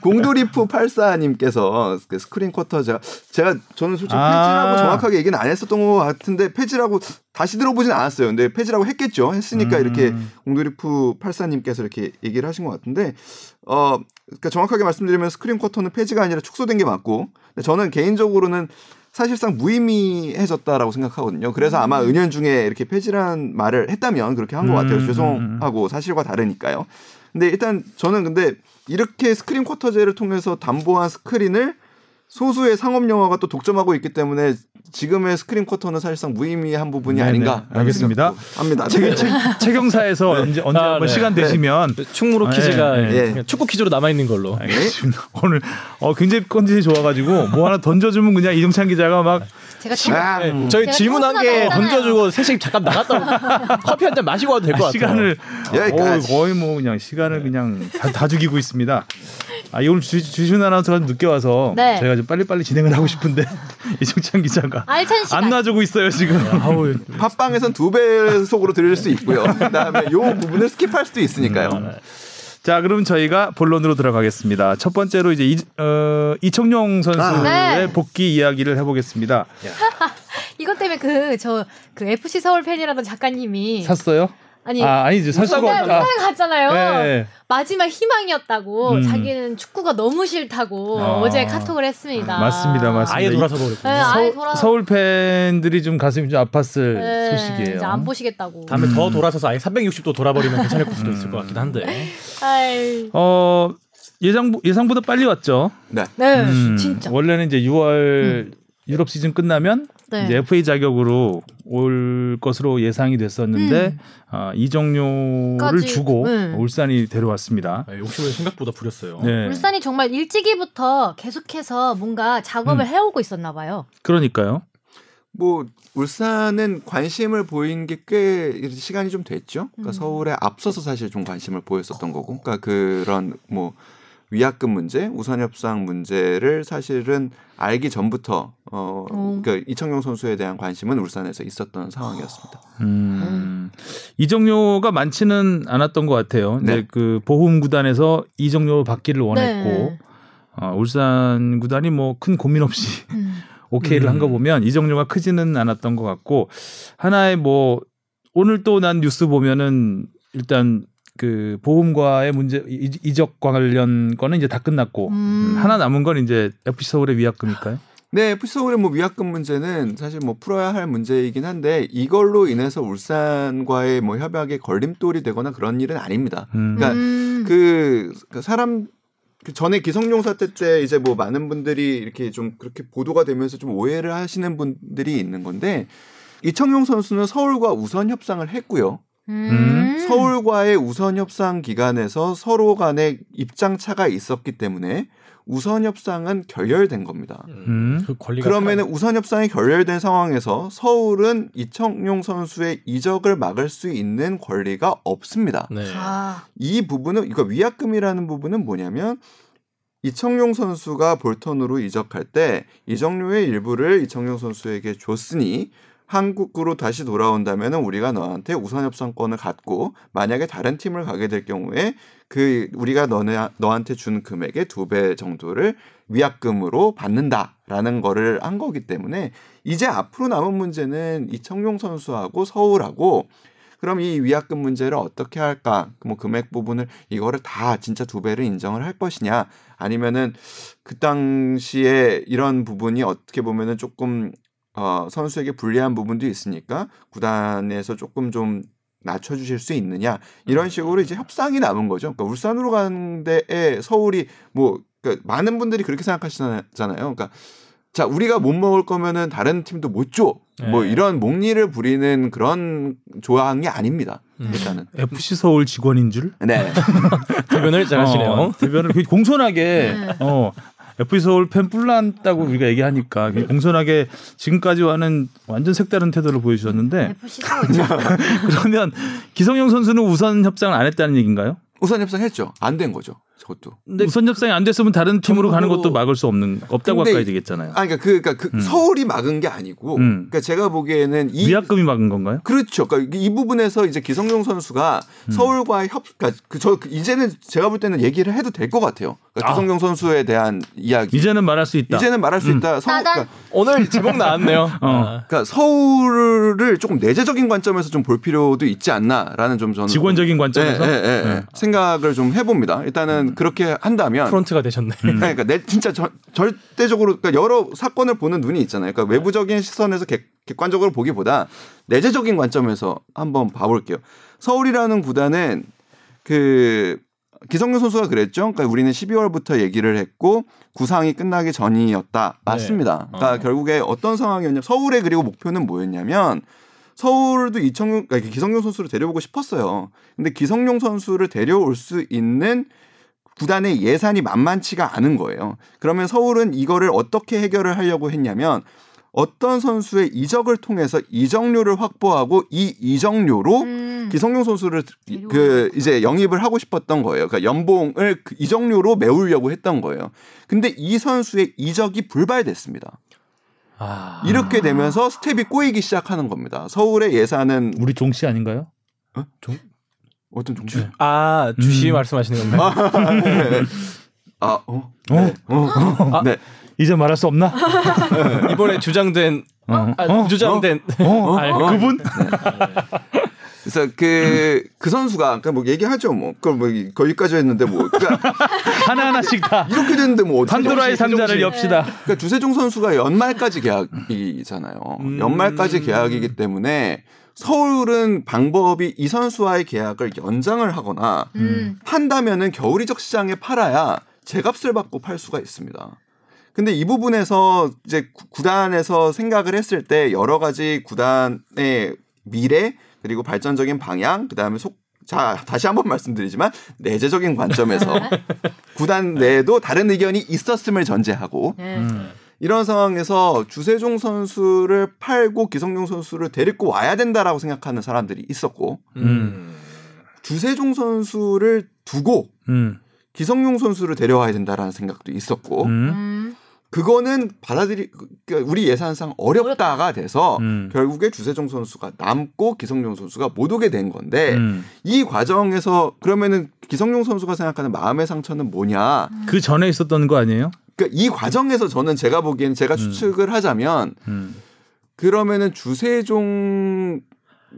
공돌이프 84님께서 그 스크린 쿼터 제가 제가 저는 솔직히 아. 폐지라고 정확하게 얘기는 안 했었던 것 같은데 폐지라고 다시 들어보진 않았어요. 근데 폐지라고 했겠죠. 했으니까 음. 이렇게 공돌이프 84님께서 이렇게 얘기를 하신 것 같은데 어 그러니까 정확하게 말씀드리면 스크린 쿼터는 폐지가 아니라 축소된 게 맞고 저는 개인적으로는 사실상 무의미해졌다라고 생각하거든요. 그래서 아마 은연중에 이렇게 폐지란 말을 했다면 그렇게 한 것 같아요. 음, 죄송하고 사실과 다르니까요. 근데 일단 저는 근데 이렇게 스크린 쿼터제를 통해서 담보한 스크린을 소수의 상업 영화가 또 독점하고 있기 때문에 지금의 스크린 쿼터는 사실상 무의미한 부분이 네네, 아닌가 알겠습니다. 합니다. 책, 책, 최경사에서 언제 언제 아, 한번 네. 시간 네. 되시면 충무로 아, 퀴즈가 축구 퀴즈로 남아 있는 걸로. 알겠습니다. 오늘 어, 굉장히 컨디션이 좋아가지고 뭐 하나 던져주면 그냥 이정찬 기자가 막 제가 아, 네, 저희 제가 질문 한 개 던져주고 셋이 잠깐 나갔다 (laughs) 커피 한 잔 마시고 와도 될 것 같아요. 시간을. 어, 거의 뭐 그냥 시간을 그냥 다, 다 죽이고 있습니다. 아, 오늘 주, 주신 아나운서가 좀 늦게 와서 네. 제가 좀 빨리빨리 진행을 하고 싶은데 (laughs) 이정찬 기자가. 안 놔주고 있어요 지금. 아우 팟빵에선 두 배속으로 들을 수 있고요. 그다음에 요 부분을 스킵할 수도 있으니까요. 음. 자, 그럼 저희가 본론으로 들어가겠습니다. 첫 번째로 이제 이, 어, 이청용 선수의 아. 네. 복귀 이야기를 해보겠습니다. (laughs) 이것 때문에 그 저그 FC 서울 팬이라던 작가님이 샀어요? 아니 아, 아니지 살 수가 없다. 갔잖아요. 네. 마지막 희망이었다고 음. 자기는 축구가 너무 싫다고 아. 어제 카톡을 했습니다. 맞습니다, 맞습니다. 아예 돌아서 네, 버렸군요. 아예 서, 돌아. 서울 팬들이 좀 가슴이 좀 아팠을 네, 소식이에요. 이제 안 보시겠다고. 다음에 더 돌아서서 아예 360도 돌아버리면 괜찮을 (laughs) 수도 있을 것 같긴 한데. 아이, 어 예상 예상보다 빨리 왔죠. 네. 네, 음, 진짜. 원래는 이제 6월 유럽 시즌 끝나면 네. 이제 FA 자격으로 올 것으로 예상이 됐었는데 음. 아, 이정료를 주고 네. 울산이 데려왔습니다. 아, 욕심을 생각보다 부렸어요. 네. 울산이 정말 일찍이부터 계속해서 뭔가 작업을 음. 해오고 있었나 봐요. 그러니까요. 뭐 울산은 관심을 보인 게 꽤 시간이 좀 됐죠. 그러니까 음. 서울에 앞서서 사실 좀 관심을 보였었던 거고, 그러니까 그런 뭐 위약금 문제, 우선 협상 문제를 사실은 알기 전부터 어 음. 그러니까 이청용 선수에 대한 관심은 울산에서 있었던 상황이었습니다. 음. 이정료가 많지는 않았던 것 같아요. 네. 그 보험 구단에서 이정료 받기를 원했고 네. 어, 울산 구단이 뭐 큰 고민 없이 (laughs) 음. (laughs) 오케이를 음. 한거 보면 이정료가 크지는 않았던 것 같고 하나의 뭐 오늘 또 난 뉴스 보면은 일단 그 보험과의 문제 이- 이적 관련 거는 이제 다 끝났고 음. 하나 남은 건 이제 FC 서울의 위약금일까요? 네, FC 서울의 뭐 위약금 문제는 사실 뭐 풀어야 할 문제이긴 한데 이걸로 인해서 울산과의 뭐 협약에 걸림돌이 되거나 그런 일은 아닙니다. 음. 그러니까 음. 그, 그 사람 그 전에 기성용 사태 때 이제 뭐 많은 분들이 이렇게 좀 그렇게 보도가 되면서 좀 오해를 하시는 분들이 있는 건데 이청용 선수는 서울과 우선 협상을 했고요. 음. 서울과의 우선 협상 기간에서 서로 간에 입장 차가 있었기 때문에 우선 협상은 결렬된 겁니다. 음. 그 그러면은 우선 협상이 결렬된 상황에서 서울은 이청용 선수의 이적을 막을 수 있는 권리가 없습니다. 네. 아, 이 부분은 그러니까 위약금이라는 부분은 뭐냐면 이청용 선수가 볼턴으로 이적할 때 이적료의 일부를 이청용 선수에게 줬으니 한국으로 다시 돌아온다면 우리가 너한테 우선 협상권을 갖고 만약에 다른 팀을 가게 될 경우에 그 우리가 너네 너한테 준 금액의 두 배 정도를 위약금으로 받는다라는 거를 한 거기 때문에 이제 앞으로 남은 문제는 이청용 선수하고 서울하고 그럼 이 위약금 문제를 어떻게 할까? 뭐 금액 부분을 이거를 다 진짜 두 배를 인정을 할 것이냐? 아니면은 그 당시에 이런 부분이 어떻게 보면은 조금 어, 선수에게 불리한 부분도 있으니까 구단에서 조금 좀 낮춰주실 수 있느냐 이런 식으로 이제 협상이 남은 거죠. 그러니까 울산으로 가는 데에 서울이 뭐 그러니까 많은 분들이 그렇게 생각하시잖아요. 그러니까 자 우리가 못 먹을 거면은 다른 팀도 못 줘. 뭐 네. 이런 목리를 부리는 그런 조항이 아닙니다. 음. 일단은 FC 서울 직원인 줄? 네. (laughs) 대변을 잘 하시네요. 어, 대변을 공손하게 네. 어 FC 서울 팬 뿔난다고 우리가 얘기하니까 공손하게 지금까지와는 완전 색다른 태도를 보여주셨는데 서울죠. (laughs) 그러면 기성용 선수는 우선 협상을 안 했다는 얘기인가요? 우선 협상했죠. 안 된 거죠. 저것도. 근데 우선 협상이 안 됐으면 다른 팀으로 가는 것도 막을 수 없는 없다고 근데 가까이 되겠잖아요. 아 그러니까 그 그러니까 그 음. 서울이 막은 게 아니고 음. 그러니까 제가 보기에는 이 위약금이 막은 건가요? 그렇죠. 그러니까 이 부분에서 이제 기성용 선수가 음. 서울과 협, 그러니까 그저 이제는 제가 볼 때는 얘기를 해도 될 것 같아요. 그러니까 아. 기성용 선수에 대한 이야기. 이제는 말할 수 있다. 이제는 말할 수 음. 있다. 서울. 그러니까, 오늘 제목 나왔네요. (laughs) 어. 아. 그러니까 서울을 조금 내재적인 관점에서 좀 볼 필요도 있지 않나라는 좀 저는 직원적인 관점에서 예, 예, 예. 생각을 좀 해봅니다. 일단은 그렇게 한다면 프론트가 되셨네. 음. 그러니까 내 진짜 저- 절대적으로 그러니까 여러 사건을 보는 눈이 있잖아요. 그러니까 외부적인 시선에서 객, 객관적으로 보기보다 내재적인 관점에서 한번 봐볼게요. 서울이라는 구단은 그 기성용 선수가 그랬죠. 그러니까 우리는 12월부터 얘기를 했고 구상이 끝나기 전이었다. 맞습니다. 그러니까 어. 결국에 어떤 상황이었냐? 서울의 그리고 목표는 뭐였냐면 서울도 이청용 그러니까 기성용 선수를 데려오고 싶었어요. 근데 기성용 선수를 데려올 수 있는 구단의 예산이 만만치가 않은 거예요. 그러면 서울은 이거를 어떻게 해결을 하려고 했냐면 어떤 선수의 이적을 통해서 이적료를 확보하고 이 이적료로 음. 기성용 선수를 그 이제 영입을 하고 싶었던 거예요. 그러니까 연봉을 그 이적료로 메우려고 했던 거예요. 근데 이 선수의 이적이 불발됐습니다. 아. 이렇게 되면서 스텝이 꼬이기 시작하는 겁니다. 서울의 예산은 우리 종씨 아닌가요? 어 떤 종류? 아 주시 음. 말씀하시는 건가요? (laughs) 아, 어, 어? 네, 어, 아. 네. 이제 말할 수 없나? (laughs) 이번에 주장된 어? 아, 어? 주장된 어? (laughs) 아니, 그분? 그래서 그, 그 선수가, 그러니까 뭐 얘기하죠, 뭐. 그걸 뭐 거기까지 했는데 뭐. 그러니까 하나하나씩 다 이렇게 됐는데 뭐. 판도라의 상자를 엽시다. 그러니까 주세종 선수가 연말까지 계약이잖아요. 음. 연말까지 계약이기 때문에 서울은 방법이 이 선수와의 계약을 연장을 하거나 음. 한다면은 겨울 이적 시장에 팔아야 제값을 받고 팔 수가 있습니다. 근데 이 부분에서 이제 구- 구단에서 생각을 했을 때 여러 가지 구단의 미래 그리고 발전적인 방향 그다음에 속 자, 다시 한번 말씀드리지만 내재적인 관점에서 (laughs) 구단 내에도 다른 의견이 있었음을 전제하고 네. 음. 이런 상황에서 주세종 선수를 팔고 기성용 선수를 데리고 와야 된다라고 생각하는 사람들이 있었고 음. 주세종 선수를 두고 음. 기성용 선수를 데려와야 된다라는 생각도 있었고 음. 음. 그거는 받아들이 그러니까 우리 예산상 어렵다가 돼서 음. 결국에 주세종 선수가 남고 기성용 선수가 못 오게 된 건데 음. 이 과정에서 그러면은 기성용 선수가 생각하는 마음의 상처는 뭐냐? 그 전에 있었던 거 아니에요? 그러니까 이 과정에서 저는 제가 보기에는 제가 추측을 하자면 음. 그러면은 주세종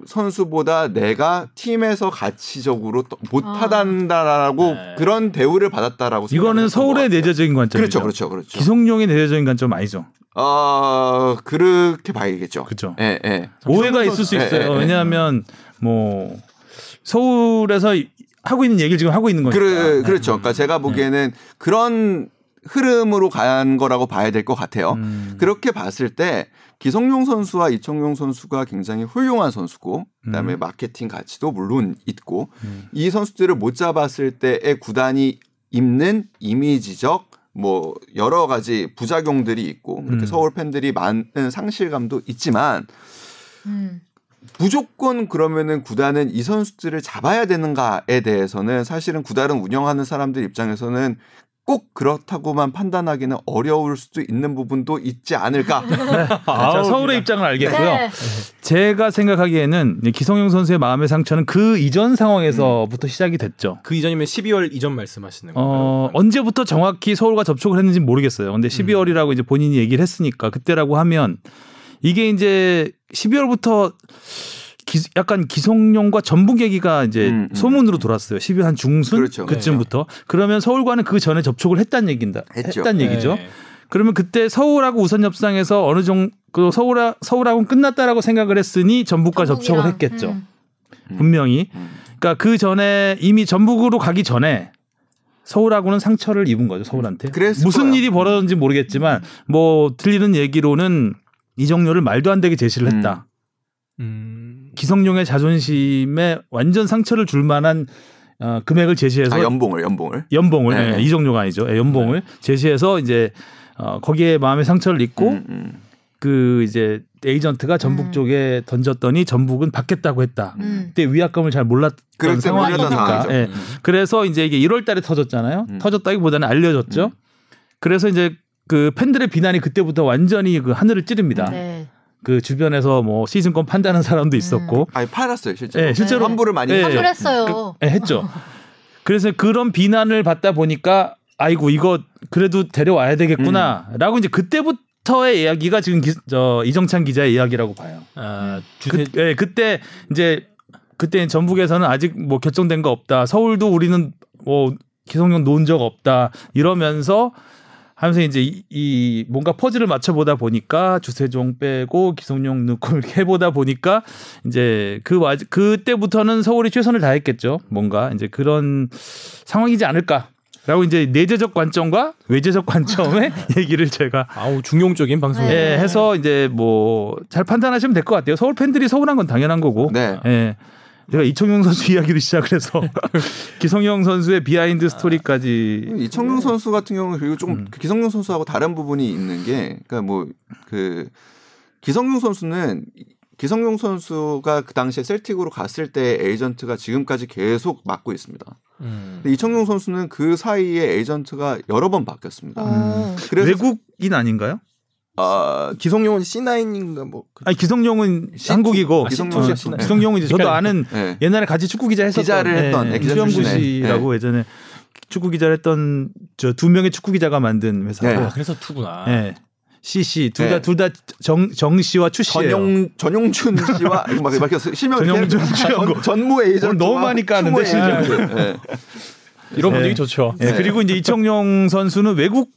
선수보다 내가 팀에서 가치적으로 또 못하단다라고 네. 그런 대우를 받았다라고 이거는 서울의 것 내재적인. 관점이죠. 그렇죠, 그렇죠, 그렇죠. 기성용의 내재적인 관점 아니죠. 어 그렇게 봐야겠죠. 그렇죠. 예, 예. 오해가 있을 수 예, 있어요. 예, 예. 왜냐하면 뭐 서울에서 하고 있는 얘기를 지금 하고 있는 거니까. 그래, 그렇죠. 그러니까 제가 보기에는 그런 흐름으로 간 거라고 봐야 될 것 같아요. 음. 그렇게 봤을 때 기성용 선수와 이청용 선수가 굉장히 훌륭한 선수고 그다음에 음. 마케팅 가치도 물론 있고 음. 이 선수들을 못 잡았을 때의 구단이 입는 이미지적 뭐 여러 가지 부작용들이 있고 그렇게 음. 서울 팬들이 많은 상실감도 있지만 음. 무조건 그러면은 구단은 이 선수들을 잡아야 되는가에 대해서는 사실은 구단을 운영하는 사람들 입장에서는 꼭 그렇다고만 판단하기는 어려울 수도 있는 부분도 있지 않을까. (laughs) 자, 서울의 입장을 알겠고요. 네. 제가 생각하기에는 기성용 선수의 마음의 상처는 그 이전 상황에서부터 시작이 됐죠. 그 이전이면 12월 이전 말씀하시는 건가요? 어, 언제부터 정확히 서울과 접촉을 했는지 모르겠어요. 근데 12월이라고 이제 본인이 얘기를 했으니까 그때라고 하면 이게 이제 12월부터 기- 약간 기성용과 전북 얘기가 이제 음, 음. 소문으로 돌았어요. 10일 한 중순 그렇죠. 그쯤부터. 그러면 서울과는 그 전에 접촉을 했다는 얘긴다. 했죠. 했다는 얘기죠. 네. 그러면 그때 서울하고 우선 협상에서 어느 정도 그 서울 서울하고는 끝났다라고 생각을 했으니 전북과 접촉을 전북이랑, 했겠죠. 음. 분명히. 음. 그러니까 그 전에 이미 전북으로 가기 전에 서울하고는 상처를 입은 거죠. 서울한테. 그랬을 무슨 거예요. 일이 벌어졌는지 모르겠지만 뭐 들리는 얘기로는 이정료를 말도 안 되게 제시를 했다. 음. 기성용의 자존심에 완전 상처를 줄 만한 어, 금액을 제시해서 아 연봉을 연봉을. 연봉을 네. 예, 이정료가 아니죠. 예, 연봉을 제시해서 이제 어, 거기에 마음의 상처를 입고 음, 음. 그 이제 에이전트가 전북 음. 쪽에 던졌더니 전북은 받겠다고 했다. 음. 그때 위약금을 잘 몰랐던 상황이니까. 예. 음. 그래서 이제 이게 1월 달에 터졌잖아요. 음. 터졌다기보다는 알려졌죠. 음. 그래서 이제 그 팬들의 비난이 그때부터 완전히 그 하늘을 찌릅니다. 네. 그 주변에서 뭐 시즌권 판다는 사람도 있었고 아니 팔았어요 실제로. 예, 실제로 환불을 많이 예. 했죠. 환불 했어요. 예, 했죠. 그래서 그런 비난을 받다 보니까 아이고 이거 그래도 데려와야 되겠구나라고 이제 그때부터의 이야기가 지금 기, 저 이정찬 기자의 이야기라고 봐요. 아, 그, 주세 예, 그때 이제 그때 전북에서는 아직 뭐 결정된 거 없다. 서울도 우리는 뭐 기성용 놓은 적 없다. 이러면서 하면서 이제 이, 이 뭔가 퍼즐을 맞춰 보다 보니까 주세종 빼고 기성용 넣고 (laughs) 이렇게 해보다 보니까 이제 그 와, 그때부터는 서울이 최선을 다했겠죠. 뭔가 이제 그런 상황이지 않을까. 라고 이제 내재적 관점과 외재적 관점의 (laughs) 얘기를 제가 아우 중용적인 방송. 네. 예, 해서 이제 뭐 잘 판단하시면 될 것 같아요. 서울 팬들이 서운한 건 당연한 거고. 네. 예. 제가 이청용 선수 (laughs) 이야기를 시작해서 (laughs) 기성용 선수의 비하인드 스토리까지 이청용 선수 같은 경우는 그리고 조금 음. 그 기성용 선수하고 다른 부분이 있는 게 그러니까 뭐 그 기성용 선수는 기성용 선수가 그 당시에 셀틱으로 갔을 때 에이전트가 지금까지 계속 맡고 있습니다. 음. 근데 이청용 선수는 그 사이에 에이전트가 여러 번 바뀌었습니다. 어. 그래서 외국인 아닌가요? 아, 기성용은 C9인가 뭐 그- 아니 기성용은 C2? 한국이고 아, 기성용 어, C2. 기성용은 이제 저도. 아는 네. 옛날에 같이 축구 기자 했었던 기자를 했던, 예, 네, 기자 수영구. 씨라고 예전에 축구 기자를 했던 저 두 명의 축구 기자가 만든 회사고 네. 아, 그래서 투구나. 예. CC 둘다 네. 둘다정 정 씨와 추 씨예요. 전용 전용춘 씨와 막 이렇게 실명 전용준 씨하고. 전, 전무 에이전트 오늘 너무 많이 까는데, 네. 이런 분위기 네. 좋죠. 예, 네. 그리고 이제 이청용 선수는 외국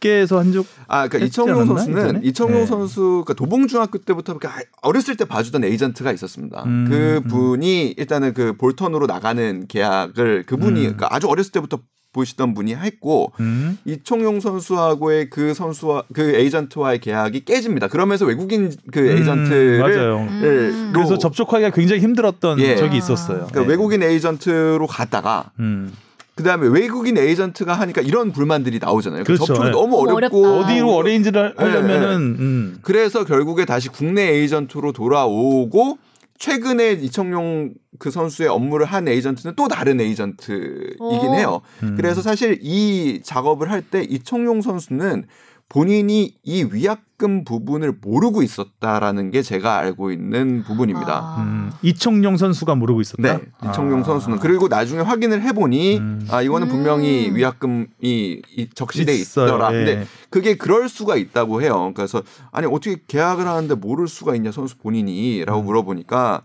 계에서 한 적 아, 그러니까 했지 이청용 선수는 예전에? 이청용 네. 선수 그러니까 도봉중학교 때부터 이렇게 아- 어렸을 때 봐주던 에이전트가 있었습니다. 음, 그 분이 일단은 그 볼턴으로 나가는 계약을 그분이 음. 그러니까 아주 어렸을 때부터 보시던 분이 했고 음. 이청용 선수하고의 그 선수와 그 에이전트와의 계약이 깨집니다. 그러면서 외국인 그 에이전트를 음, 맞아요. 음. 그래서 접촉하기가 굉장히 힘들었던 예. 적이 있었어요. 그러니까 네. 외국인 에이전트로 갔다가 음. 그다음에 외국인 에이전트가 하니까 이런 불만들이 나오잖아요. 그 그렇죠. 접촉이 네. 너무 너무 어렵고 어렵다. 어디로 어레인지를 네, 하려면은 음. 그래서 결국에 다시 국내 에이전트로 돌아오고 최근에 이청용 그 선수의 업무를 한 에이전트는 또 다른 에이전트이긴 오. 해요. 음. 그래서 사실 이 작업을 할 때 이청용 선수는 본인이 이 위약금 부분을 모르고 있었다라는 게 제가 알고 있는 부분입니다. 아. 음. 이청용 선수가 모르고 있었다. 네, 이청용 아. 선수는 그리고 나중에 확인을 해보니 음. 아 이거는 분명히 음. 위약금이 이- 적시돼 있어요. 있더라. 예. 근데 그게 그럴 수가 있다고 해요. 그래서 아니 어떻게 계약을 하는데 모를 수가 있냐 선수 음. 본인이라고 물어보니까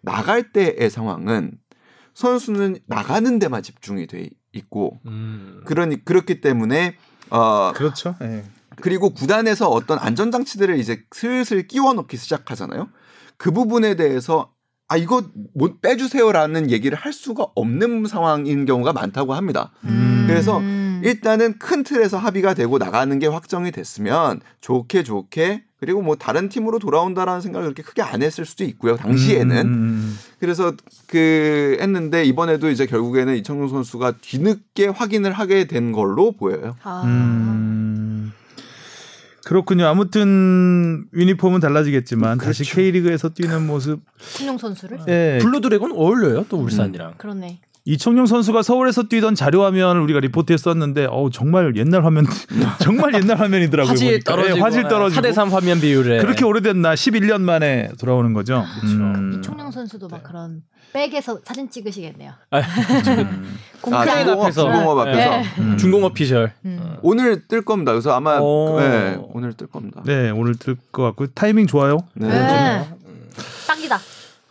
나갈 때의 상황은 선수는 나가는 데만 집중이 돼 있고 음. 그러니 그렇기 때문에 어 그렇죠. 예. 그리고 구단에서 어떤 안전장치들을 이제 슬슬 끼워 넣기 시작하잖아요. 그 부분에 대해서 아 이거 못 빼주세요라는 얘기를 할 수가 없는 상황인 경우가 많다고 합니다. 음. 그래서 음. 일단은 큰 틀에서 합의가 되고 나가는 게 확정이 됐으면 좋게 좋게 그리고 뭐 다른 팀으로 돌아온다라는 생각을 그렇게 크게 안 했을 수도 있고요. 당시에는 음, 음, 그래서 그 했는데 이번에도 이제 결국에는 이청용 선수가 뒤늦게 확인을 하게 된 걸로 보여요. 아. 음. 그렇군요. 아무튼 유니폼은 달라지겠지만 다시 K리그에서 뛰는 모습. 청용 선수를? 예. Blue Dragon 어울려요 또 울산이랑. 그러네. 이청용 선수가 서울에서 뛰던 자료 화면을 우리가 리포트에 썼는데 어우 정말 옛날 화면 (laughs) 정말 옛날 화면이더라고요. 화질 보니까. 떨어지고 예, 화질 떨어지고 4대 3 화면 비율에 그렇게 오래됐나 11년 만에 돌아오는 거죠. 음. 이청용 선수도 막 그런 백에서 사진 찍으시겠네요. 아, 음. 아, 공평 중공업, 앞에서. 중공업 앞에서 네. 음. 중공업 피셜. 음. 오늘 뜰 겁니다. 그래서 아마 오. 네, 오늘 뜰 겁니다. 네 오늘 들것 같고 타이밍 좋아요. 네. 네. 딱이다.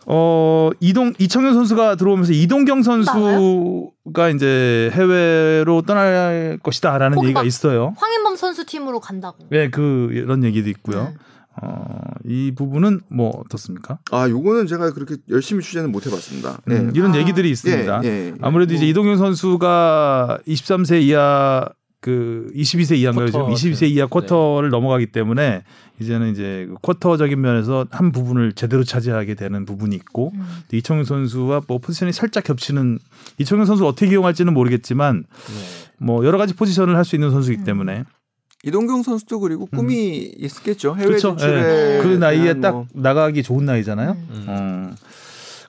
어 이동 이청용 선수가 들어오면서 이동경 선수가 이제 해외로 떠날 것이다라는 얘기가 막- 있어요. 황인범 선수 팀으로 간다고. 네, 그 이런 얘기도 있고요. 네. 어, 이 부분은 뭐 어떻습니까? 아, 요거는 제가 그렇게 열심히 취재는 못 해봤습니다. 예. 음, 이런 아. 얘기들이 있습니다. 예, 예. 아무래도 이제 뭐, 이동경 선수가 23세 이하 그 22세 이하인가요? 지금 쿼터, 22세 이하 쿼터를 넘어가기 때문에 이제는 이제 그 쿼터적인 면에서 한 부분을 제대로 차지하게 되는 부분이 있고 음. 또 이청용 선수와 뭐 포지션이 살짝 겹치는 이청용 선수 어떻게 이용할지는 모르겠지만 네. 뭐 여러 가지 포지션을 할 수 있는 선수이기 음. 때문에 이동경 선수도 그리고 꿈이 있겠죠. 해외 그렇죠. 진출에 그 나이에 대한 딱뭐 나가기 좋은 나이잖아요. 음. 음. 어.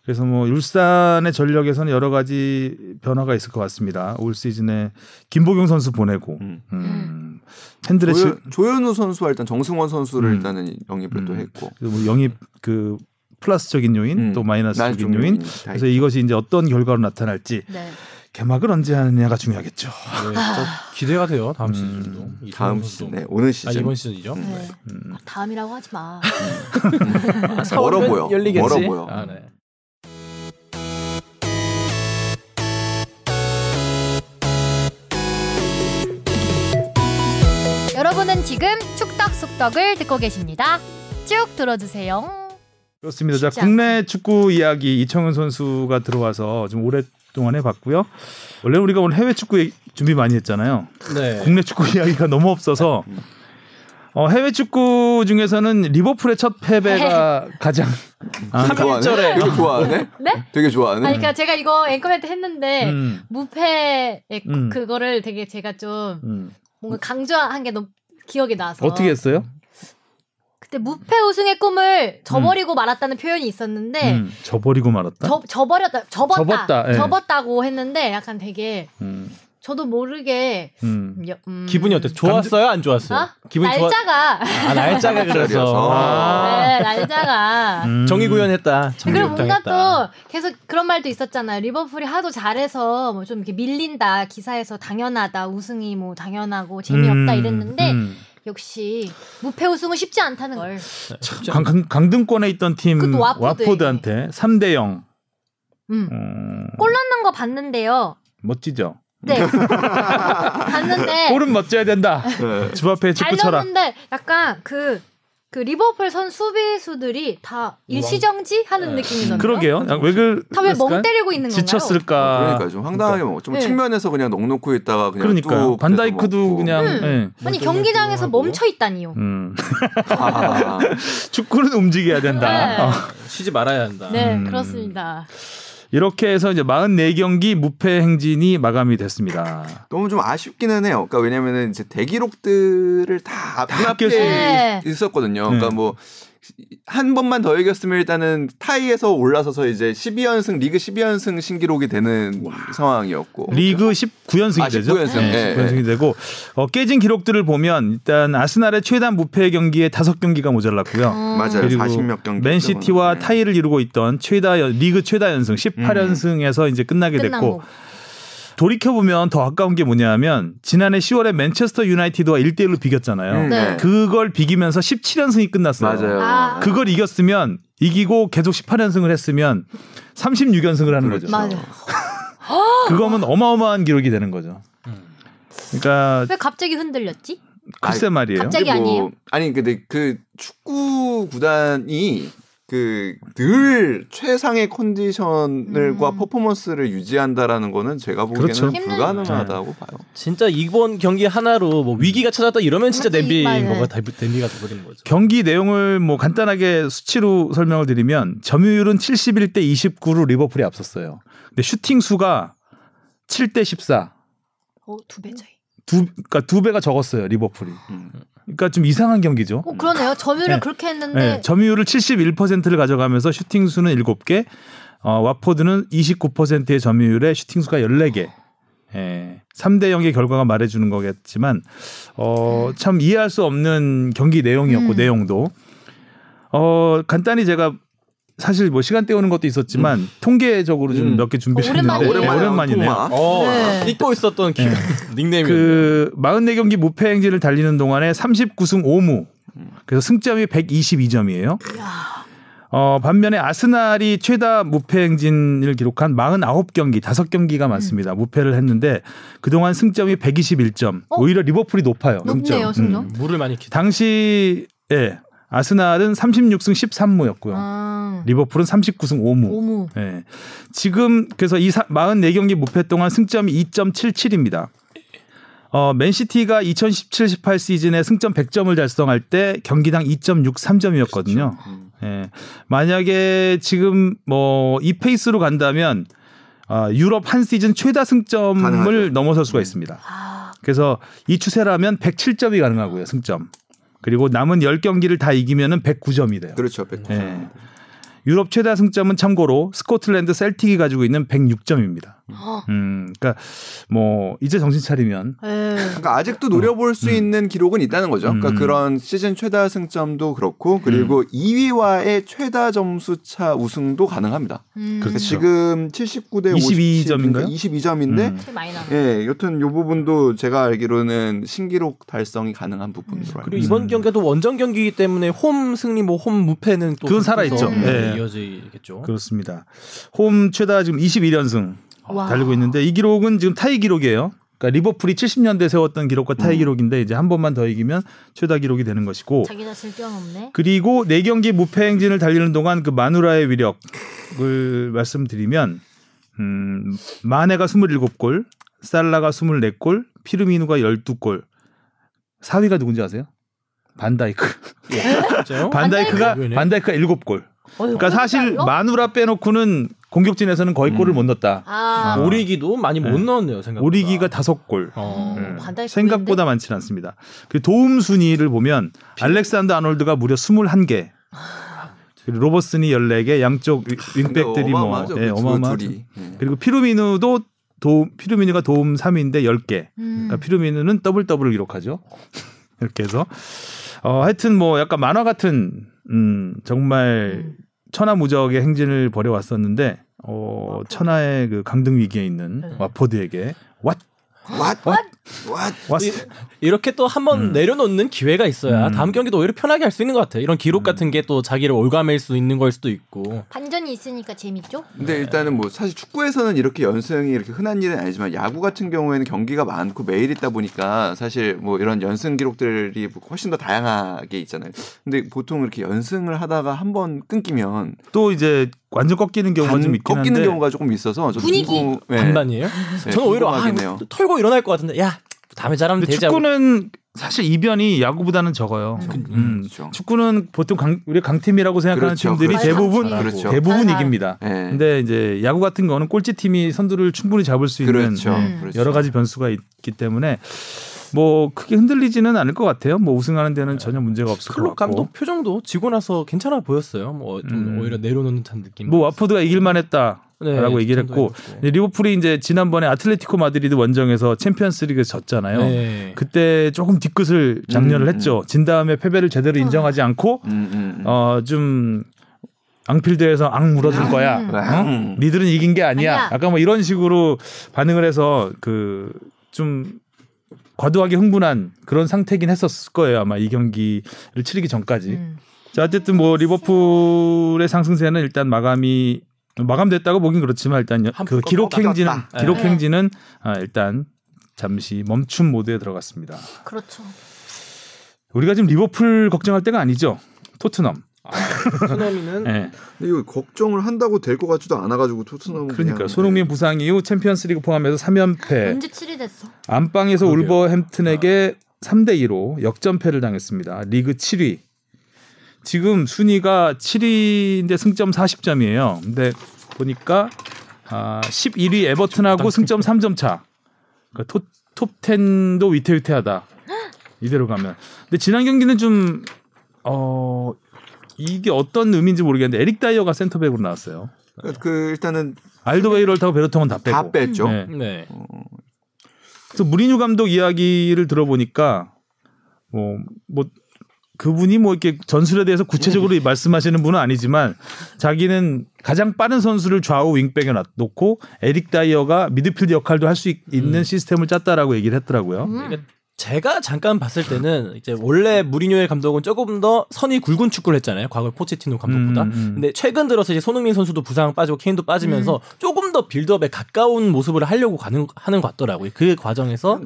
그래서 뭐 울산의 전력에서는 여러 가지 변화가 있을 것 같습니다. 올 시즌에 김보경 선수 보내고 음. 음. 팬들의 조현, 질- 조현우 선수와 일단 정승원 선수를 음. 일단은 영입을 또 음. 했고 그리고 뭐 영입 그 플러스적인 요인 음. 또 마이너스적인 좀 요인. 다 그래서 이것이 이제 어떤 결과로 나타날지 네. 개막을 언제 하느냐가 중요하겠죠. 네, 기대가 돼요 다음 음. 시즌도. 다음. 시즌, 네, 오늘 아 시즌 이번 시즌이죠. 네. 음. 아, 다음이라고 하지 마. 아, (laughs) (laughs) 멀어 4월이면 보여. 열리겠지? 멀어 보여. 아, 네. 여러분은 지금 축덕 속덕을 듣고 계십니다. 쭉 들어주세요. 그렇습니다. 자, 국내 축구 이야기 이청은 선수가 들어와서 좀 오랫 동안 해봤고요. 원래 우리가 오늘 해외 축구 준비 많이 했잖아요. 네. 국내 축구 (laughs) 이야기가 너무 없어서 어, 해외 축구 중에서는 리버풀의 첫 패배가 가장 아, 삼- 좋아하네. 삼일절에. 되게 좋아하네. 네? 되게 좋아하네. 아니, 그러니까 제가 이거 앵커멘트 했는데 음, 무패의 음. 그거를 되게 제가 좀 음. 뭔가 강조한 게 너무 기억이 나서 어떻게 했어요? 그때 무패 우승의 꿈을 저버리고 말았다는 표현이 있었는데 음, 저버리고 말았다. 저 저버렸다 접었다 접었다, 예. 접었다고 했는데 약간 되게 음, 저도 모르게 음. 여- 음, 기분이 어땠어요? 좋았어요? 안 좋았어요? 어? 기분이 좋아. 날짜가 아 날짜가 (laughs) 그래서. 날짜라서. 아. 네 날짜가 음. 정의 구현했다. 그리고 뭔가 정의역당했다. 또 계속 그런 말도 있었잖아요. 리버풀이 하도 잘해서 뭐 좀 이렇게 밀린다. 기사에서 당연하다. 우승이 뭐 당연하고 재미없다 음, 이랬는데 음. 역시 무패 우승은 쉽지 않다는 걸. 쉽지 강, 강, 강등권에 있던 팀 그것도 와포드에게. 와포드 한테 3대 0. 음. 음, 골 넣는 거 봤는데요. 멋지죠. 네. (laughs) 봤는데 골은 멋져야 된다. 네. 집 앞에 잘 축구 쳐라. 넣었는데 약간 그, 그 리버풀 선 수비수들이 다 일시정지 하는 네. 느낌이 나요. 그러게요. 왜 그? 다왜 멍 때리고 있는 건가요? 지쳤을까? 그러니까 좀 황당하게 뭐좀 네. 측면에서 그냥 넉넉고 있다가 그냥 그러니까요. 뚝 반다이크도 먹고. 그냥 음. 예. 아니 경기장에서. 멈춰 있다니요. 음. 아, (laughs) 축구는 움직여야 된다. 네. 어. 쉬지 말아야 한다. 네, 음. 그렇습니다. 이렇게 해서 이제 44경기 무패 행진이 마감이 됐습니다. 너무 좀 아쉽기는 해요. 그러니까 왜냐면은 이제 대기록들을 다다 눈앞에. 네. 있었거든요. 네. 그러니까 뭐 한 번만 더 이겼으면 일단은 타이에서 올라서서 이제 12연승 리그 12연승 신기록이 되는 상황이었고 리그 19연승이 아, 되죠. 19연승. 네. 19연승이 되고 어, 깨진 기록들을 보면 일단 아스날의 최다 무패 경기에 5경기가 모자랐고요. 음. 맞아요. 그리고 40몇 경기 맨시티와 때문에. 타이를 이루고 있던 최다 연- 리그 최다 연승 18연승에서 이제 끝나게 됐고 거. 돌이켜 보면 더 아까운 게 뭐냐면 지난해 10월에 맨체스터 유나이티드와 1대1로 비겼잖아요. 음, 네. 그걸 비기면서 17연승이 끝났어요. 맞아요. 아. 그걸 이겼으면 이기고 계속 18연승을 했으면 36연승을 하는 그렇죠. 거죠. 맞아. (laughs) 그거면 어마어마한 기록이 되는 거죠. 그러니까 왜 갑자기 흔들렸지? 글쎄 말이에요. 갑자기 뭐- 아니에요? 아니 근데 그 축구 구단이 그 늘 최상의 컨디션을과 음. 퍼포먼스를 유지한다라는 거는 제가 보기에는 그렇죠. 불가능하다고 봐요. 진짜 이번 경기 하나로 뭐 위기가 찾았다 이러면 진짜 냄비. 뭐가 다- 냄비가 돼버리는 거죠. 경기 내용을 뭐 간단하게 수치로 설명을 드리면 점유율은 71대 29로 리버풀이 앞섰어요. 근데 슈팅 수가 7대 14. 어, 두 배 차이. 두 그러니까 두 배가 적었어요, 리버풀이. 음. 그러니까 좀 이상한 경기죠. 어, 그러네요. 점유를 네. 그렇게 했는데 네, 점유율을 71%를 가져가면서 슈팅 수는 7개, 어, 왓포드는 29%의 점유율에 슈팅 수가 14개. 예. 3대 0의 결과가 말해 주는 거겠지만 어, 참 이해할 수 없는 경기 내용이었고 음. 내용도 어, 간단히 제가 사실 뭐 시간 때우는 것도 있었지만 통계적으로 좀 음. 몇개 준비했는데. 네, 오랜만에 오랜만이네요. 통화. 어, 네. 잊고 있었던 기 (laughs) 닉네임이 그 44경기 무패 행진을 달리는 동안에 39승 5무. 그래서 승점이 122점이에요. 어, 반면에 아스날이 최다 무패 행진을 기록한 49경기, 5경기가 많습니다. 무패를 했는데 그동안 승점이 121점. 어? 오히려 리버풀이 높아요. 높네요, 승점. 승점. 음. 물을 많이 기. 당시 예. 아스날은 36승 13무였고요. 아, 리버풀은 39승 5무. 오무. 예. 지금 그래서 이 사- 44경기 무패 동안 승점이 2.77입니다. 어, 맨시티가 2017-18 시즌에 승점 100점을 달성할 때 경기당 2.63점이었거든요. 음. 예. 만약에 지금 뭐 이 페이스로 간다면 아, 유럽 한 시즌 최다 승점을 가능하죠. 넘어설 수가 있습니다. 아, 그래서 이 추세라면 107점이 가능하고요, 승점. 그리고 남은 10경기를 다 이기면은 109점이 돼요. 그렇죠. 100. 예. 유럽 최다 승점은 참고로 스코틀랜드 셀틱이 가지고 있는 106점입니다. 어, 음, 그러니까 뭐 이제 정신 차리면 에. 그러니까 아직도 노려볼 수 있는 기록은 있다는 거죠. 그러니까 음. 그런 시즌 최다 승점도 그렇고 그리고 2위와의 최다 점수 차 우승도 가능합니다. 음. 그렇죠. 지금 79대 22 점인가요? 22점인데 음. 제일 많이 나네. 예, 여튼 요 부분도 제가 알기로는 신기록 달성이 가능한 부분으로 알고 그리고 있습니다. 이번 경기도 원정 경기이기 때문에 홈 승리 뭐 홈 무패는 또 그건 살아 있죠. 계속 예. 이어지겠죠. 그렇습니다. 홈 최다 지금 21연승 와. 달리고 있는데 이 기록은 지금 타이 기록이에요. 그러니까 리버풀이 70년대 세웠던 기록과 타이 기록인데 이제 한 번만 더 이기면 최다 기록이 되는 것이고 자기가 쓸데없 없네. 그리고 네 경기 무패 행진을 달리는 동안 그 마누라의 위력을 말씀드리면 음, 마네가 27골, 살라가 24골, 피르미누가 12골. 4위가 누군지 아세요? 반다이크. (laughs) 진짜요? 반다이크가. 반다이크가 7골. 어휴, 그러니까 사실? 마누라 빼놓고는 공격진에서는 거의 골을 못 넣었다. 아, 어. 오리기도 많이 못 네. 넣었네요 생각보다. 오리기가 5골. 어. 음, 생각보다 많지는 않습니다. 그 도움 순위를 보면 알렉산더 아놀드가 무려 21개. 그리고 로버슨이 14개, 양쪽 위- 윙백들이 뭐 어마어마하죠. 예, 그 두- 어마어마하죠. 예. 그리고 피르미누도 도움 피르미누가 도움 3위인데 10개. 음. 그러니까 피르미누는 더블 더블을 기록하죠. (laughs) 이렇게 해서 어 하여튼 뭐 약간 만화 같은 음 정말 음. 천하무적의 행진을 벌여왔었는데 어 천하의 그 강등 위기에 있는 네. 왓포드에게 What What? What? What? 왓 이렇게 또 한번 음. 내려놓는 기회가 있어야 음. 다음 경기도 오히려 편하게 할 수 있는 것 같아요. 이런 기록 같은 게 또 자기를 옭아맬 수 있는 걸 수도 있고. 반전이 있으니까 재밌죠? 근데 일단은 뭐 사실 축구에서는 이렇게 연승이 이렇게 흔한 일은 아니지만 야구 같은 경우에는 경기가 많고 매일 있다 보니까 사실 뭐 이런 연승 기록들이 훨씬 더 다양하게 있잖아요. 근데 보통 이렇게 연승을 하다가 한 번 끊기면 또 이제 완전 꺾이는 경우가 반- 좀 있긴 꺾이는 한데 경우가 조금 있어서 분위기. 궁금- 네. 반반이에요? 네, 저는 오히려 아, 털고 일어날 것 같은데 야 다음에 잘하면 되지. 축구는 사실 이변이 야구보다는 적어요. 음. 음. 그렇죠. 축구는 보통 강, 우리 강팀이라고 생각하는 그렇죠. 팀들이 그렇죠. 대부분 그렇죠. 대부분 잘 이깁니다. 네. 근데 이제 야구 같은 거는 꼴찌 팀이 선두를 충분히 잡을 수 있는 그렇죠. 음. 그렇죠. 여러 가지 변수가 있기 때문에 뭐 크게 흔들리지는 않을 것 같아요. 뭐 우승하는 데는 전혀 문제가 없을 것 클럽 같고. 감독 표정도 지고 나서 괜찮아 보였어요. 뭐좀 음. 오히려 내려놓는 듯한 느낌. 뭐 왓포드가 이길만 했다라고 네, 얘기를 그 했고 리버풀이 이제 지난번에 아틀레티코 마드리드 원정에서 챔피언스리그 졌잖아요. 네. 그때 조금 뒤끝을 작렬을 음, 했죠. 진 다음에 패배를 제대로 인정하지 않고 음, 음, 음. 어좀 안필드에서 앙 물어줄 거야. 음. 어? 음. 니들은 이긴 게 아니야. 아니야. 약간 뭐 이런 식으로 반응을 해서 그 좀 과도하게 흥분한 그런 상태긴 했었을 거예요. 아마 이 경기를 치르기 전까지. 음. 자 어쨌든 뭐 리버풀의 상승세는 일단 마감이 마감됐다고 보긴 그렇지만 일단 그 기록. 행진은. 기록 네. 행진은 아, 일단 잠시 멈춤 모드에 들어갔습니다. 그렇죠. 우리가 지금 리버풀 걱정할 때가 아니죠. 토트넘. 토트넘이는 예. 근데 이거 걱정을 한다고 될 것 같지도 않아가지고 토트넘은 그러니까 손흥민 부상 이후 챔피언스리그 포함해서 3연패. 언제 7위 됐어? 안방에서 그러게요. 울버햄튼에게 3대 2로 역전패를 당했습니다. 리그 7위. 지금 순위가 7위인데 승점 40점이에요. 근데 보니까 아, 11위 에버튼하고 승점 3점 차. 그러니까 톱, 톱 10도 위태위태하다. (gasps) 이대로 가면. 근데 지난 경기는 좀 어, 이게 어떤 의미인지 모르겠는데 에릭 다이어가 센터백으로 나왔어요. 그, 그 일단은 알도웨이럴타고 베르통은 다 빼고. 다 뺐죠. 네. 네. 그래서 무리뉴 감독 이야기를 들어보니까 뭐, 뭐 그분이 뭐 이렇게 전술에 대해서 구체적으로 말씀하시는 분은 아니지만 자기는 가장 빠른 선수를 좌우 윙백에 놓고 에릭 다이어가 미드필드 역할도 할 수 있는 시스템을 짰다라고 얘기를 했더라고요. 음. 제가 잠깐 봤을 때는 이제 원래 무리뉴엘 감독은 조금 더 선이 굵은 축구를 했잖아요. 과거 포체티노 감독보다. 음, 음. 근데 최근 들어서 이제 손흥민 선수도 부상 빠지고 케인도 빠지면서 조금 더 빌드업에 가까운 모습을 하려고 가는 하는 것 같더라고요. 그 과정에서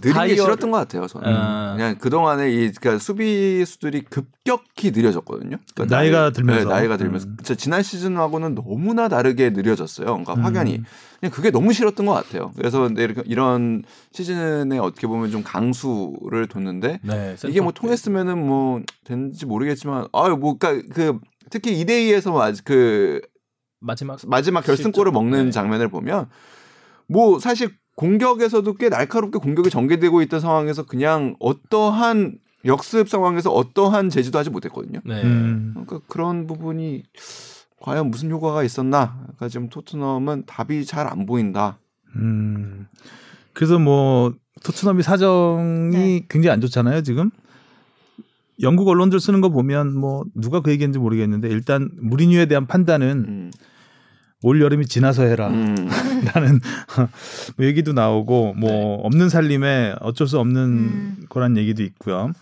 느린 게 다이어- 싫었던 것 같아요. 저는 아. 그냥 그 동안에 이 그러니까 수비수들이 급격히 느려졌거든요. 그러니까 나이가 나이- 들면서. 네, 나이가 들면서 음. 진짜 지난 시즌하고는 너무나 다르게 느려졌어요. 그러니까 음. 확연히 그냥 그게 너무 싫었던 것 같아요. 그래서 근데 이렇게 이런 시즌에 어떻게 보면 좀 강수 를 뒀는데 네, 이게 뭐 통했으면은 뭐 됐는지 모르겠지만 아유 뭐 그러니까 그 특히 2대 2에서 그 마지막 마지막 결승골을 실점. 먹는 네. 장면을 보면 뭐 사실 공격에서도 꽤 날카롭게 공격이 전개되고 있던 상황에서 그냥 어떠한 역습 상황에서 어떠한 제지도 하지 못했거든요. 네. 음. 그러니까 그런 부분이 과연 무슨 효과가 있었나? 그러니까 지금 토트넘은 답이 잘 안 보인다. 음. 그래서 뭐 토트넘이 사정이 네. 굉장히 안 좋잖아요 지금. 영국 언론들 쓰는 거 보면 뭐 누가 그 얘기인지 모르겠는데 일단 무리뉴에 대한 판단은 음. 올 여름이 지나서 해라. 음. (laughs) 라는 뭐 (laughs) 얘기도 나오고 뭐 네. 없는 살림에 어쩔 수 없는 음. 거란 얘기도 있고요.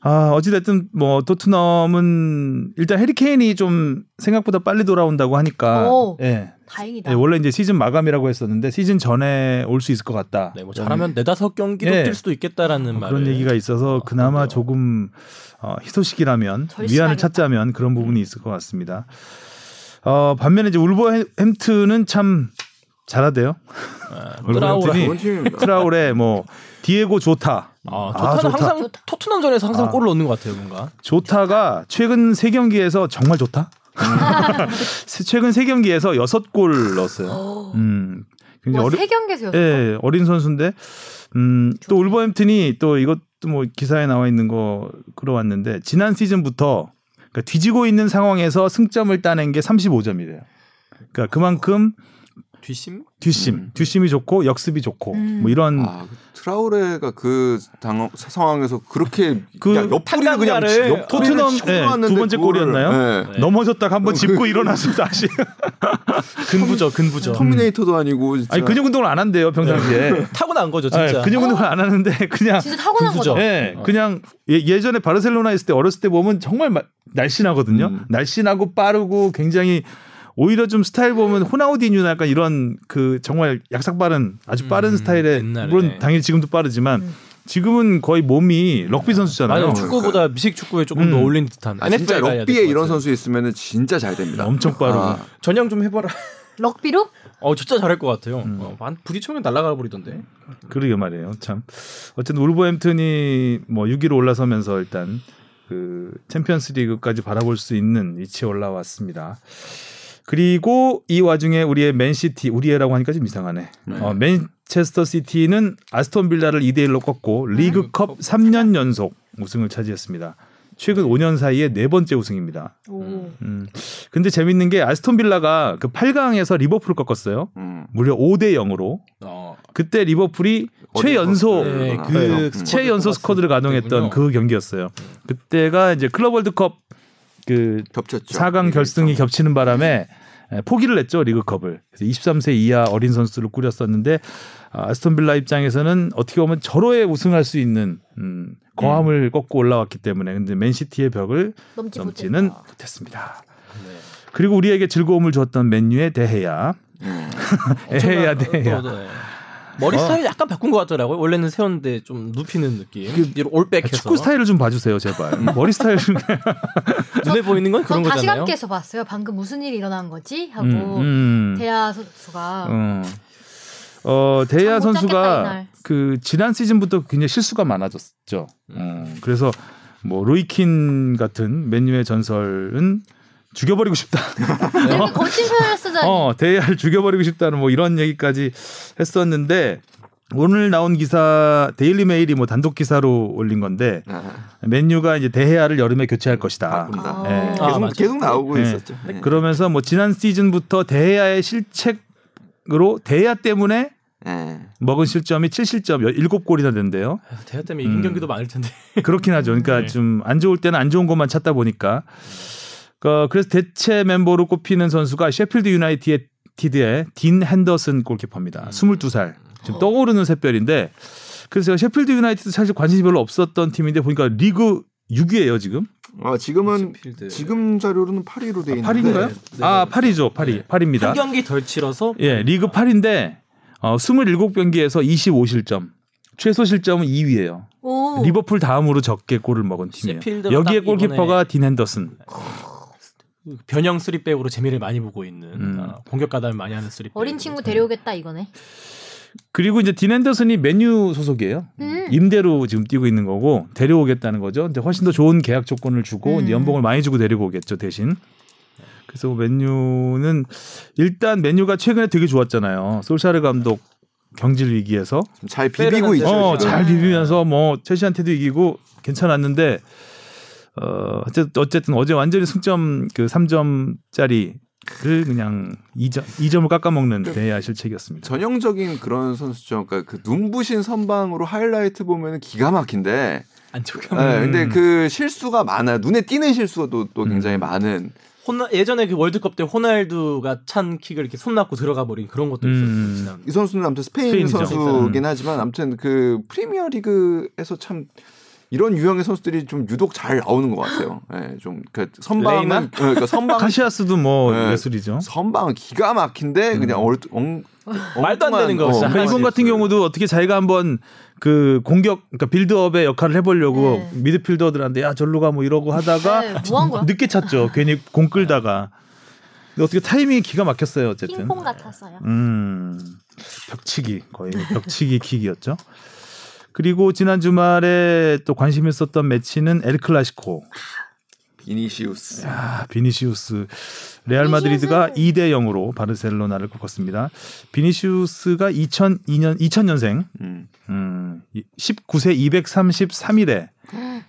아 어찌됐든 뭐 토트넘은 일단 해리케인이 좀 생각보다 빨리 돌아온다고 하니까 오. 예. 다행이다. 예, 원래 이제 시즌 마감이라고 했었는데 시즌 전에 올 수 있을 것 같다. 네, 뭐 잘하면 네다섯 경기도 예. 뛸 수도 있겠다라는 뭐 말을 그런 얘기가 있어서 어, 그나마 그런데요. 조금 어, 희소식이라면. 위안을 찾자면 그런 부분이 있을 것 같습니다. 어, 반면에 이제 울버햄튼은 참 잘하대요. 아, (laughs) 얼굴 트라우라. 햄튼이 좋은 팀입니다. 트라울에 뭐 디에고 조타. 아, 아, 좋다는 좋다. 항상 좋다. 토트넘전에서 항상 아. 골을 넣는 것 같아요, 뭔가. 조타가 최근 세 경기에서 정말 좋다. (laughs) 최근 세 경기에서 여섯 골 넣었어요. 오. 음, 굉장히 와, 어려, 세 경기에서였어. 예, 어린 선수인데 음, 또 울버햄튼이 또 이것도 뭐 기사에 나와 있는 거 끌어왔는데 지난 시즌부터 그러니까 뒤지고 있는 상황에서 승점을 따낸 게 35점이래요. 그러니까 그만큼 뒷심? 뒷심, 음. 뒷심이 좋고 역습이 좋고 음. 뭐 이런 아, 트라우레가 그 당, 상황에서 그렇게 그 옆구리를 그냥 옆구리를 토트넘, 예, 들어왔는데 두 번째 그거를- 골이었나요? 예. 네. 넘어졌다가 한번 짚고 일어나서 다시 (laughs) 근부죠, 근부죠. 터미네이터도 아니고 진짜. 아니 근육 운동을 안 한대요 평상시에. (laughs) 타고난 거죠, 예, 진짜. 근육 운동을 안 하는데 그냥 진짜 타고난. 거죠. 예, 어. 그냥 예, 예전에 바르셀로나 있을 때 어렸을 때 보면 정말 마- 날씬하거든요. 음. 날씬하고 빠르고 굉장히 오히려 좀 스타일 보면 호나우디뉴나 약간 이런 그 정말 약삭 빠른 아주 빠른 음, 스타일의 옛날에. 물론 당연히 지금도 빠르지만 음. 지금은 거의 몸이 럭비 선수잖아요. 맞아요. 축구보다 미식 축구에 조금 더 음. 어울리는 듯한. 아, 진짜 럭비에 이런. 선수 있으면 진짜 잘 됩니다. 엄청 빠르고. 아, 전형 좀 해봐라. 럭비로? 어, 진짜 잘할 것 같아요. 음. 어, 한 부딪히면 날아가 버리던데. 그러게 말이에요. 참. 어쨌든 울버햄튼이 뭐 6위로 올라서면서 일단 그 챔피언스 리그까지 바라볼 수 있는 위치에 올라왔습니다. 그리고 이 와중에 우리의 맨시티, 우리의라고 하니까 좀 이상하네. 어, 맨체스터 시티는 아스톤 빌라를 2대 1로 꺾고 리그컵 3년 연속 우승을 차지했습니다. 최근 5년 사이에 네 번째 우승입니다. 오. 음. 근데 재밌는 게 아스톤 빌라가 그 8강에서 리버풀을 꺾었어요. 음. 무려 5대 0으로. 어, 그때 리버풀이 어디 최연소 네, 아, 그 네. 스쿼드 최연소 스쿼드를 가동했던 때군요. 그 경기였어요. 그때가 이제 클럽 월드컵 그 겹쳤죠. 4강 결승이 겹치는 바람에 에, 포기를 했죠 리그컵을. 그래서 23세 이하 어린 선수들을 꾸렸었는데 아, 아스톤 빌라 입장에서는 어떻게 보면 절호의 우승할 수 있는 음, 거함을 꺾고 올라왔기 때문에 근데 맨시티의 벽을 넘지 넘지는 못했다. 못했습니다. 네. 그리고 우리에게 즐거움을 주었던 맨유의 대해야 (laughs) 음. 에헤야 엄청난- 대해야. 머리 어. 스타일 약간 바꾼 것 같더라고요. 원래는 세웠는데 좀 눕히는 느낌. 뒤로 올백해서 축구 스타일을 좀 봐주세요 제발. 머리 스타일 좀. (laughs) 눈에 보이는 건전 그런 거잖아요. 함께해서 봤어요. 방금 무슨 일이 일어난 거지? 하고 음, 음. 대하 선수가 어. 어, 대야 선수가. 그 지난 시즌부터 굉장히 실수가 많아졌죠. 어, 그래서 뭐 로이킨 같은 맨유의 전설은 죽여버리고 싶다. 이렇게 거친 표현을 쓰다니. 어, 대야를 죽여버리고 싶다는 뭐 이런 얘기까지 했었는데 오늘 나온 기사 데일리 메일이 뭐 단독 기사로 올린 건데 아, 맨유가 이제 데헤아를 여름에 교체할 것이다. 아. 예. 계속, 아, 맞아. 계속 나오고 네. 있었죠. 네. 그러면서 뭐 지난 시즌부터 데헤아의 실책으로 데헤아 때문에 네. 먹은 실점이 7실점 7골이나 된대요. 아, 데헤아 때문에 이긴 음. 경기도 많을 텐데. 그렇긴 하죠. 그러니까 (laughs) 네. 좀안 좋을 때는 안 좋은 것만 찾다 보니까. 어, 그래서 대체 멤버로 꼽히는 선수가 셰필드 유나이티드의 딘 핸더슨 골키퍼입니다. 22살. 지금 떠오르는 샛별인데 그래서 제가 셰필드 유나이티드 사실 관심이 별로 없었던 팀인데 보니까 리그 6위예요 지금. 아 지금은 셰필드. 지금 자료로는 8위로 돼 있는데 8위인가요? 네. 아 8위죠 8위 네. 8위입니다. 한 경기 덜 치러서 예, 리그 8위인데 어, 27경기에서 25실점. 최소 실점은 2위예요. 오. 리버풀 다음으로 적게 골을 먹은 팀이에요. 여기에 딱 골키퍼가 딘 핸더슨. 변형 쓰리백으로 재미를 많이 보고 있는 음. 아, 공격 가담을 많이 하는 쓰리백. 어린 친구 데려오겠다 이거네. 그리고 이제 딘 핸더슨이 맨유 소속이에요. 음. 임대로 지금 뛰고 있는 거고 데려오겠다는 거죠. 근데 훨씬 더 좋은 계약 조건을 주고 음. 이제 연봉을 많이 주고 데리고 오겠죠 대신. 그래서 맨유는 일단 맨유가 최근에 되게 좋았잖아요. 솔샤르 감독 경질 위기에서 잘 비비고 있죠. 어. 잘 비비면서 뭐 첼시한테도 이기고 괜찮았는데 어 어쨌든, 어쨌든 어제 완전히 승점 그 3점짜리를 그냥 2점 2점을 깎아먹는 대야 실책이었습니다. 전형적인 그런 선수죠. 그러니까 그 눈부신 선방으로 하이라이트 보면 기가 막힌데, 안쪽에 네, 근데 그 실수가 많아요. 눈에 띄는 실수가 또, 또 굉장히 음. 많은. 호나 예전에 그 월드컵 때 호날두가 찬 킥을 이렇게 손 놨고 들어가 버린 그런 것도 있었어요. 음. 지난. 이 선수는 아무튼 스페인 스페인이죠. 선수긴 음. 하지만 아무튼 그 프리미어 리그에서 참 이런 유형의 선수들이 좀 유독 잘 나오는 것 같아요. (laughs) 예, 좀그 선방은? 어, 그러니까 선방 카시아스도 뭐 네. 예술이죠. 선방은 기가 막힌데 그냥 얼, 엉, 말도 안 되는 거 진짜 그러니까 이번 같은 경우도 어떻게 자기가 한번 그 공격 그러니까 빌드업의 역할을 해보려고 네. 미드필더들한테 야 절로 가 뭐 이러고 하다가 네, 뭐한 거야? 늦게 찼죠. 괜히 공 끌다가 근데 어떻게 타이밍이 기가 막혔어요. 어쨌든. 핑퐁 같았어요. 음, 벽치기 거의 벽치기 (laughs) 킥이었죠. 그리고 지난 주말에 또 관심 있었던 매치는 엘 클라시코. 비니시우스. 야, 비니시우스 레알 마드리드가 2대 0으로 바르셀로나를 꺾었습니다. 비니시우스가 2002년 2000년생 음. 음, 19세 233일에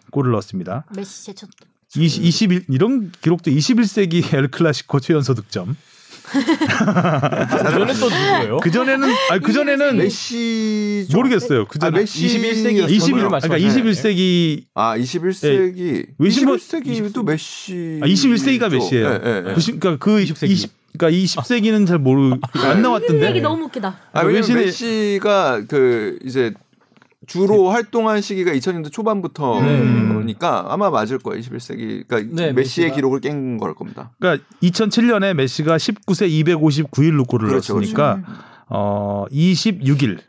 골을 넣었습니다. 메시 제쳤다. 20, 21 이런 기록도 21세기 엘 클라시코 최연소 득점. 그전에 또 누구예요? 그 전에는 아니 그 전에는 메시 모르겠어요. 그 아, 전에 메시 21세기 21 전후를 그러니까 말씀하시는 21세기 아 21세기 외신 번- 21세기도 메시 아, 21세기가 메시예요. 예, 예, 예. 그 시- 그러니까 그 20세기. 20 그러니까 20세기는 잘 모르 안 나왔던데. 얘기 너무 웃기다. 아 왜냐면 메시가 그 이제 주로 활동한 시기가 2000년대 초반부터니까 아마 맞을 거예요. 21세기. 그러니까 네, 메시의 메시가- 기록을 깬 걸 겁니다. 그러니까 2007년에 메시가 19세 259일로 골을 그렇죠, 넣었으니까 음. 어 26일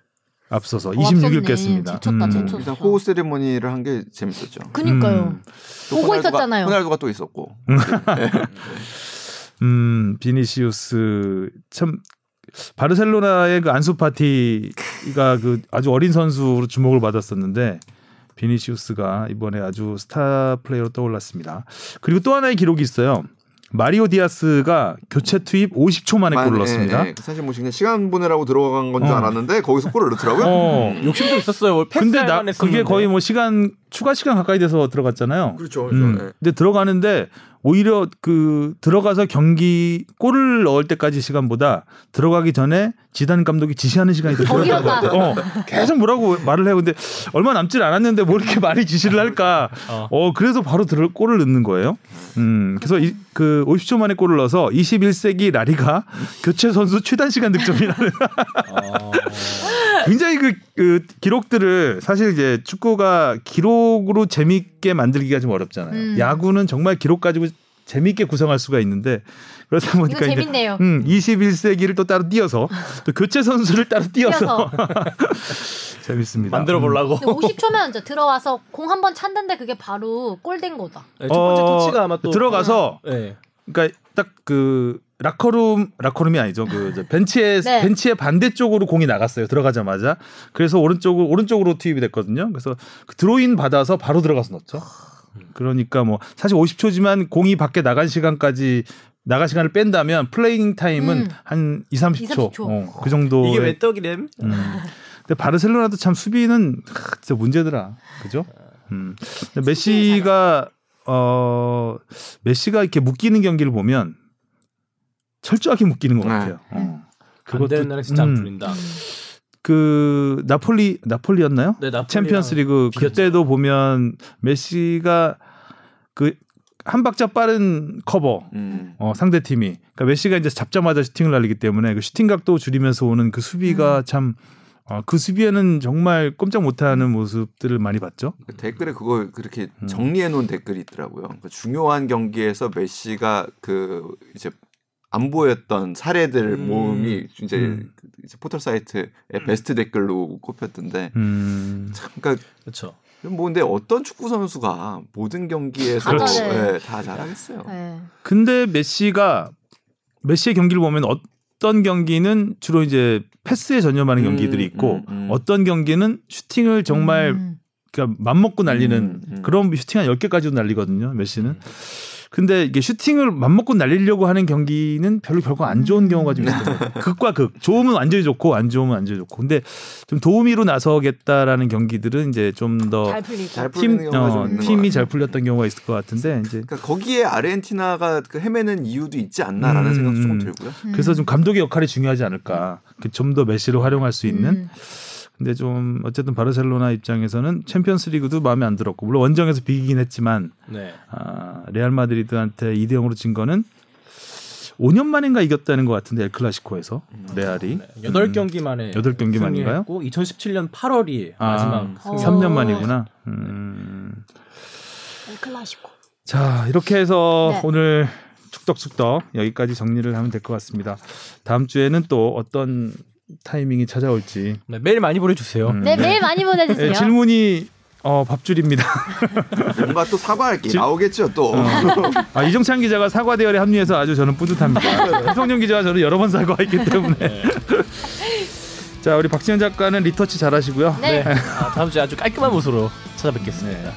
앞서서 26일 앞섰네. 깼습니다. 제쳤다, 제쳤어. 일단 호우 세리머니를 한 게 재밌었죠. 그니까요. 음. 또 보고 호날두가- 있었잖아요. 호날두가 또 있었고. (laughs) 음, 비니시우스 참 바르셀로나의 그 안수 파티가 그 아주 어린 선수로 주목을 받았었는데 비니시우스가 이번에 아주 스타 플레이어로 떠올랐습니다. 그리고 또 하나의 기록이 있어요. 마리아노 디아스가 교체 투입 50초 만에 골을 만- 넣었습니다. 예, 예. 사실 뭐 그냥 시간 보내라고 들어간 건줄 어. 알았는데 거기서 골을 넣더라고요. 어. 욕심도 있었어요. 근데 나 그게. 거의 뭐 시간 추가 시간 가까이 돼서 들어갔잖아요. 그렇죠. 그렇죠. 음. 예. 근데 들어가는데 오히려 그 들어가서 경기 골을 넣을 때까지 시간보다 들어가기 전에 지단 감독이 지시하는 시간이 더더 길었던 것. 같아요. 어, 계속 뭐라고 말을 해요. 근데 얼마 남질 않았는데 뭐 이렇게 많이 지시를 할까? 어. 어, 그래서 바로 들어 골을 넣는 거예요. 음, 그래서 이, 그 50초 만에 골을 넣어서 21세기 라리가 교체 선수 최단 시간 득점이라는 어. 굉장히 그, 그 기록들을 사실 이제 축구가 기록으로 재밌게 만들기가 좀 어렵잖아요. 음. 야구는 정말 기록 가지고 재밌게 구성할 수가 있는데 그러다 보니까 이거 이제 재밌네요. 음, 21세기를 또 따로 띄어서 (laughs) 또 교체 선수를 따로 띄어서 뛰어서. (laughs) 재밌습니다. 만들어 보려고. 근데 50초면 이제 들어와서 공 한 번 찼는데 그게 바로 골 된 거다. 네, 첫 번째 어, 터치가 아마 또 들어가서 네. 그러니까 딱그 라커룸 라커룸이 아니죠. 그 이제 벤치의 (laughs) 네. 벤치의 반대쪽으로 공이 나갔어요. 들어가자마자. 그래서 오른쪽으로 오른쪽으로 투입이 됐거든요. 그래서 그 스로인 받아서 바로 들어가서 넣었죠. 그러니까 뭐 사실 50초지만 공이 밖에 나간 시간까지 나간 시간을 뺀다면 playing time은 음. 한 2, 30초. 30초. 어, 그 정도의 이게 왜 떡이램? 음. 근데 바르셀로나도 참 수비는 하, 진짜 문제더라. 그죠? 음. 메시가 어 메시가 이렇게 묶이는 경기를 보면 철저하게 묶이는 것 네. 같아요. 어. 안 되는 날은 진짜 안 음, 풀린다. 그 나폴리 나폴리였나요? 네, 챔피언스리그. 그때도 보면 메시가 그 한 박자 빠른 커버 음. 어, 상대 팀이 그러니까 메시가 이제 잡자마자 슈팅을 날리기 때문에 그 슈팅 각도 줄이면서 오는 그 수비가 참 아, 그 수비에는 정말 꼼짝 못하는 모습들을 많이 봤죠. 그 댓글에 그거 그렇게 음. 정리해 놓은 댓글이 있더라고요. 그러니까 중요한 경기에서 메시가 그 이제 안 보였던 사례들 음. 모음이 이제, 음. 그 이제 포털 사이트의 베스트 댓글로 꼽혔던데 음. 참 그러니까 그렇죠. 뭐 근데 어떤 축구 선수가 모든 경기에서 다 예, 잘해. 다 잘하겠어요. 네. 근데 메시가 메시의 경기를 보면 어떤 경기는 주로 이제 패스에 전념하는 음, 경기들이 있고 음, 음. 어떤 경기는 슈팅을 정말 음. 그러니까 맘 먹고 날리는 음, 음. 그런 슈팅 한 10개까지도 날리거든요. 메시는. 근데 이게 슈팅을 맘먹고 날리려고 하는 경기는 별로 결국 안 좋은 음. 경우가 좀 있어요. (laughs) 극과 극. 좋으면 완전히 좋고 안 좋으면 완전히 좋고. 근데 좀 도우미로 나서겠다라는 경기들은 이제 좀 더 팀, 경우가 좀 어, 팀이 잘. 풀렸던 경우가 있을 것 같은데 이제 그러니까 거기에 아르헨티나가 그 헤매는 이유도 있지 않나라는 음, 생각도 조금 음. 들고요. 그래서 좀 감독의 역할이 중요하지 않을까. 좀 더 메시를 활용할 수 있는. 음. 근데 좀 어쨌든 바르셀로나 입장에서는 챔피언스리그도 마음에 안 들었고 물론 원정에서 비기긴 했지만 네. 아, 레알 마드리드한테 2대 0으로 진 거는 5년 만인가 이겼다는 것 같은데 엘 클라시코에서 레알이 네. 여덟 음. 경기 만에 여덟 경기 만인가요? 승리했고 2017년 8월이 아, 마지막 어. 3년 만이구나. 음. 클라시코. 자 이렇게 해서 네. 오늘 축덕축덕 여기까지 정리를 하면 될 것 같습니다. 다음 주에는 또 어떤 타이밍이 찾아올지 네, 메일 많이 보내주세요. 음. 네, 메일 많이 보내주세요. 네, 질문이 어, 밥줄입니다. (laughs) 뭔가 또 사과할 게 질- 나오겠죠 또. 아, 이정찬 기자가 사과 대열에 합류해서 아주 저는 뿌듯합니다. (laughs) 한성룡 기자와 저는 여러 번 사과했기 때문에. 네. (laughs) 자, 우리 박지현 작가는 리터치 잘하시고요. 네. 아, 다음 주에 아주 깔끔한 모습으로 찾아뵙겠습니다.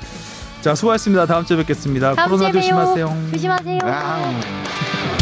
자, 수고하셨습니다. 다음 주에 뵙겠습니다. 다음 코로나 주에. 조심하세요. 조심하세요. 아.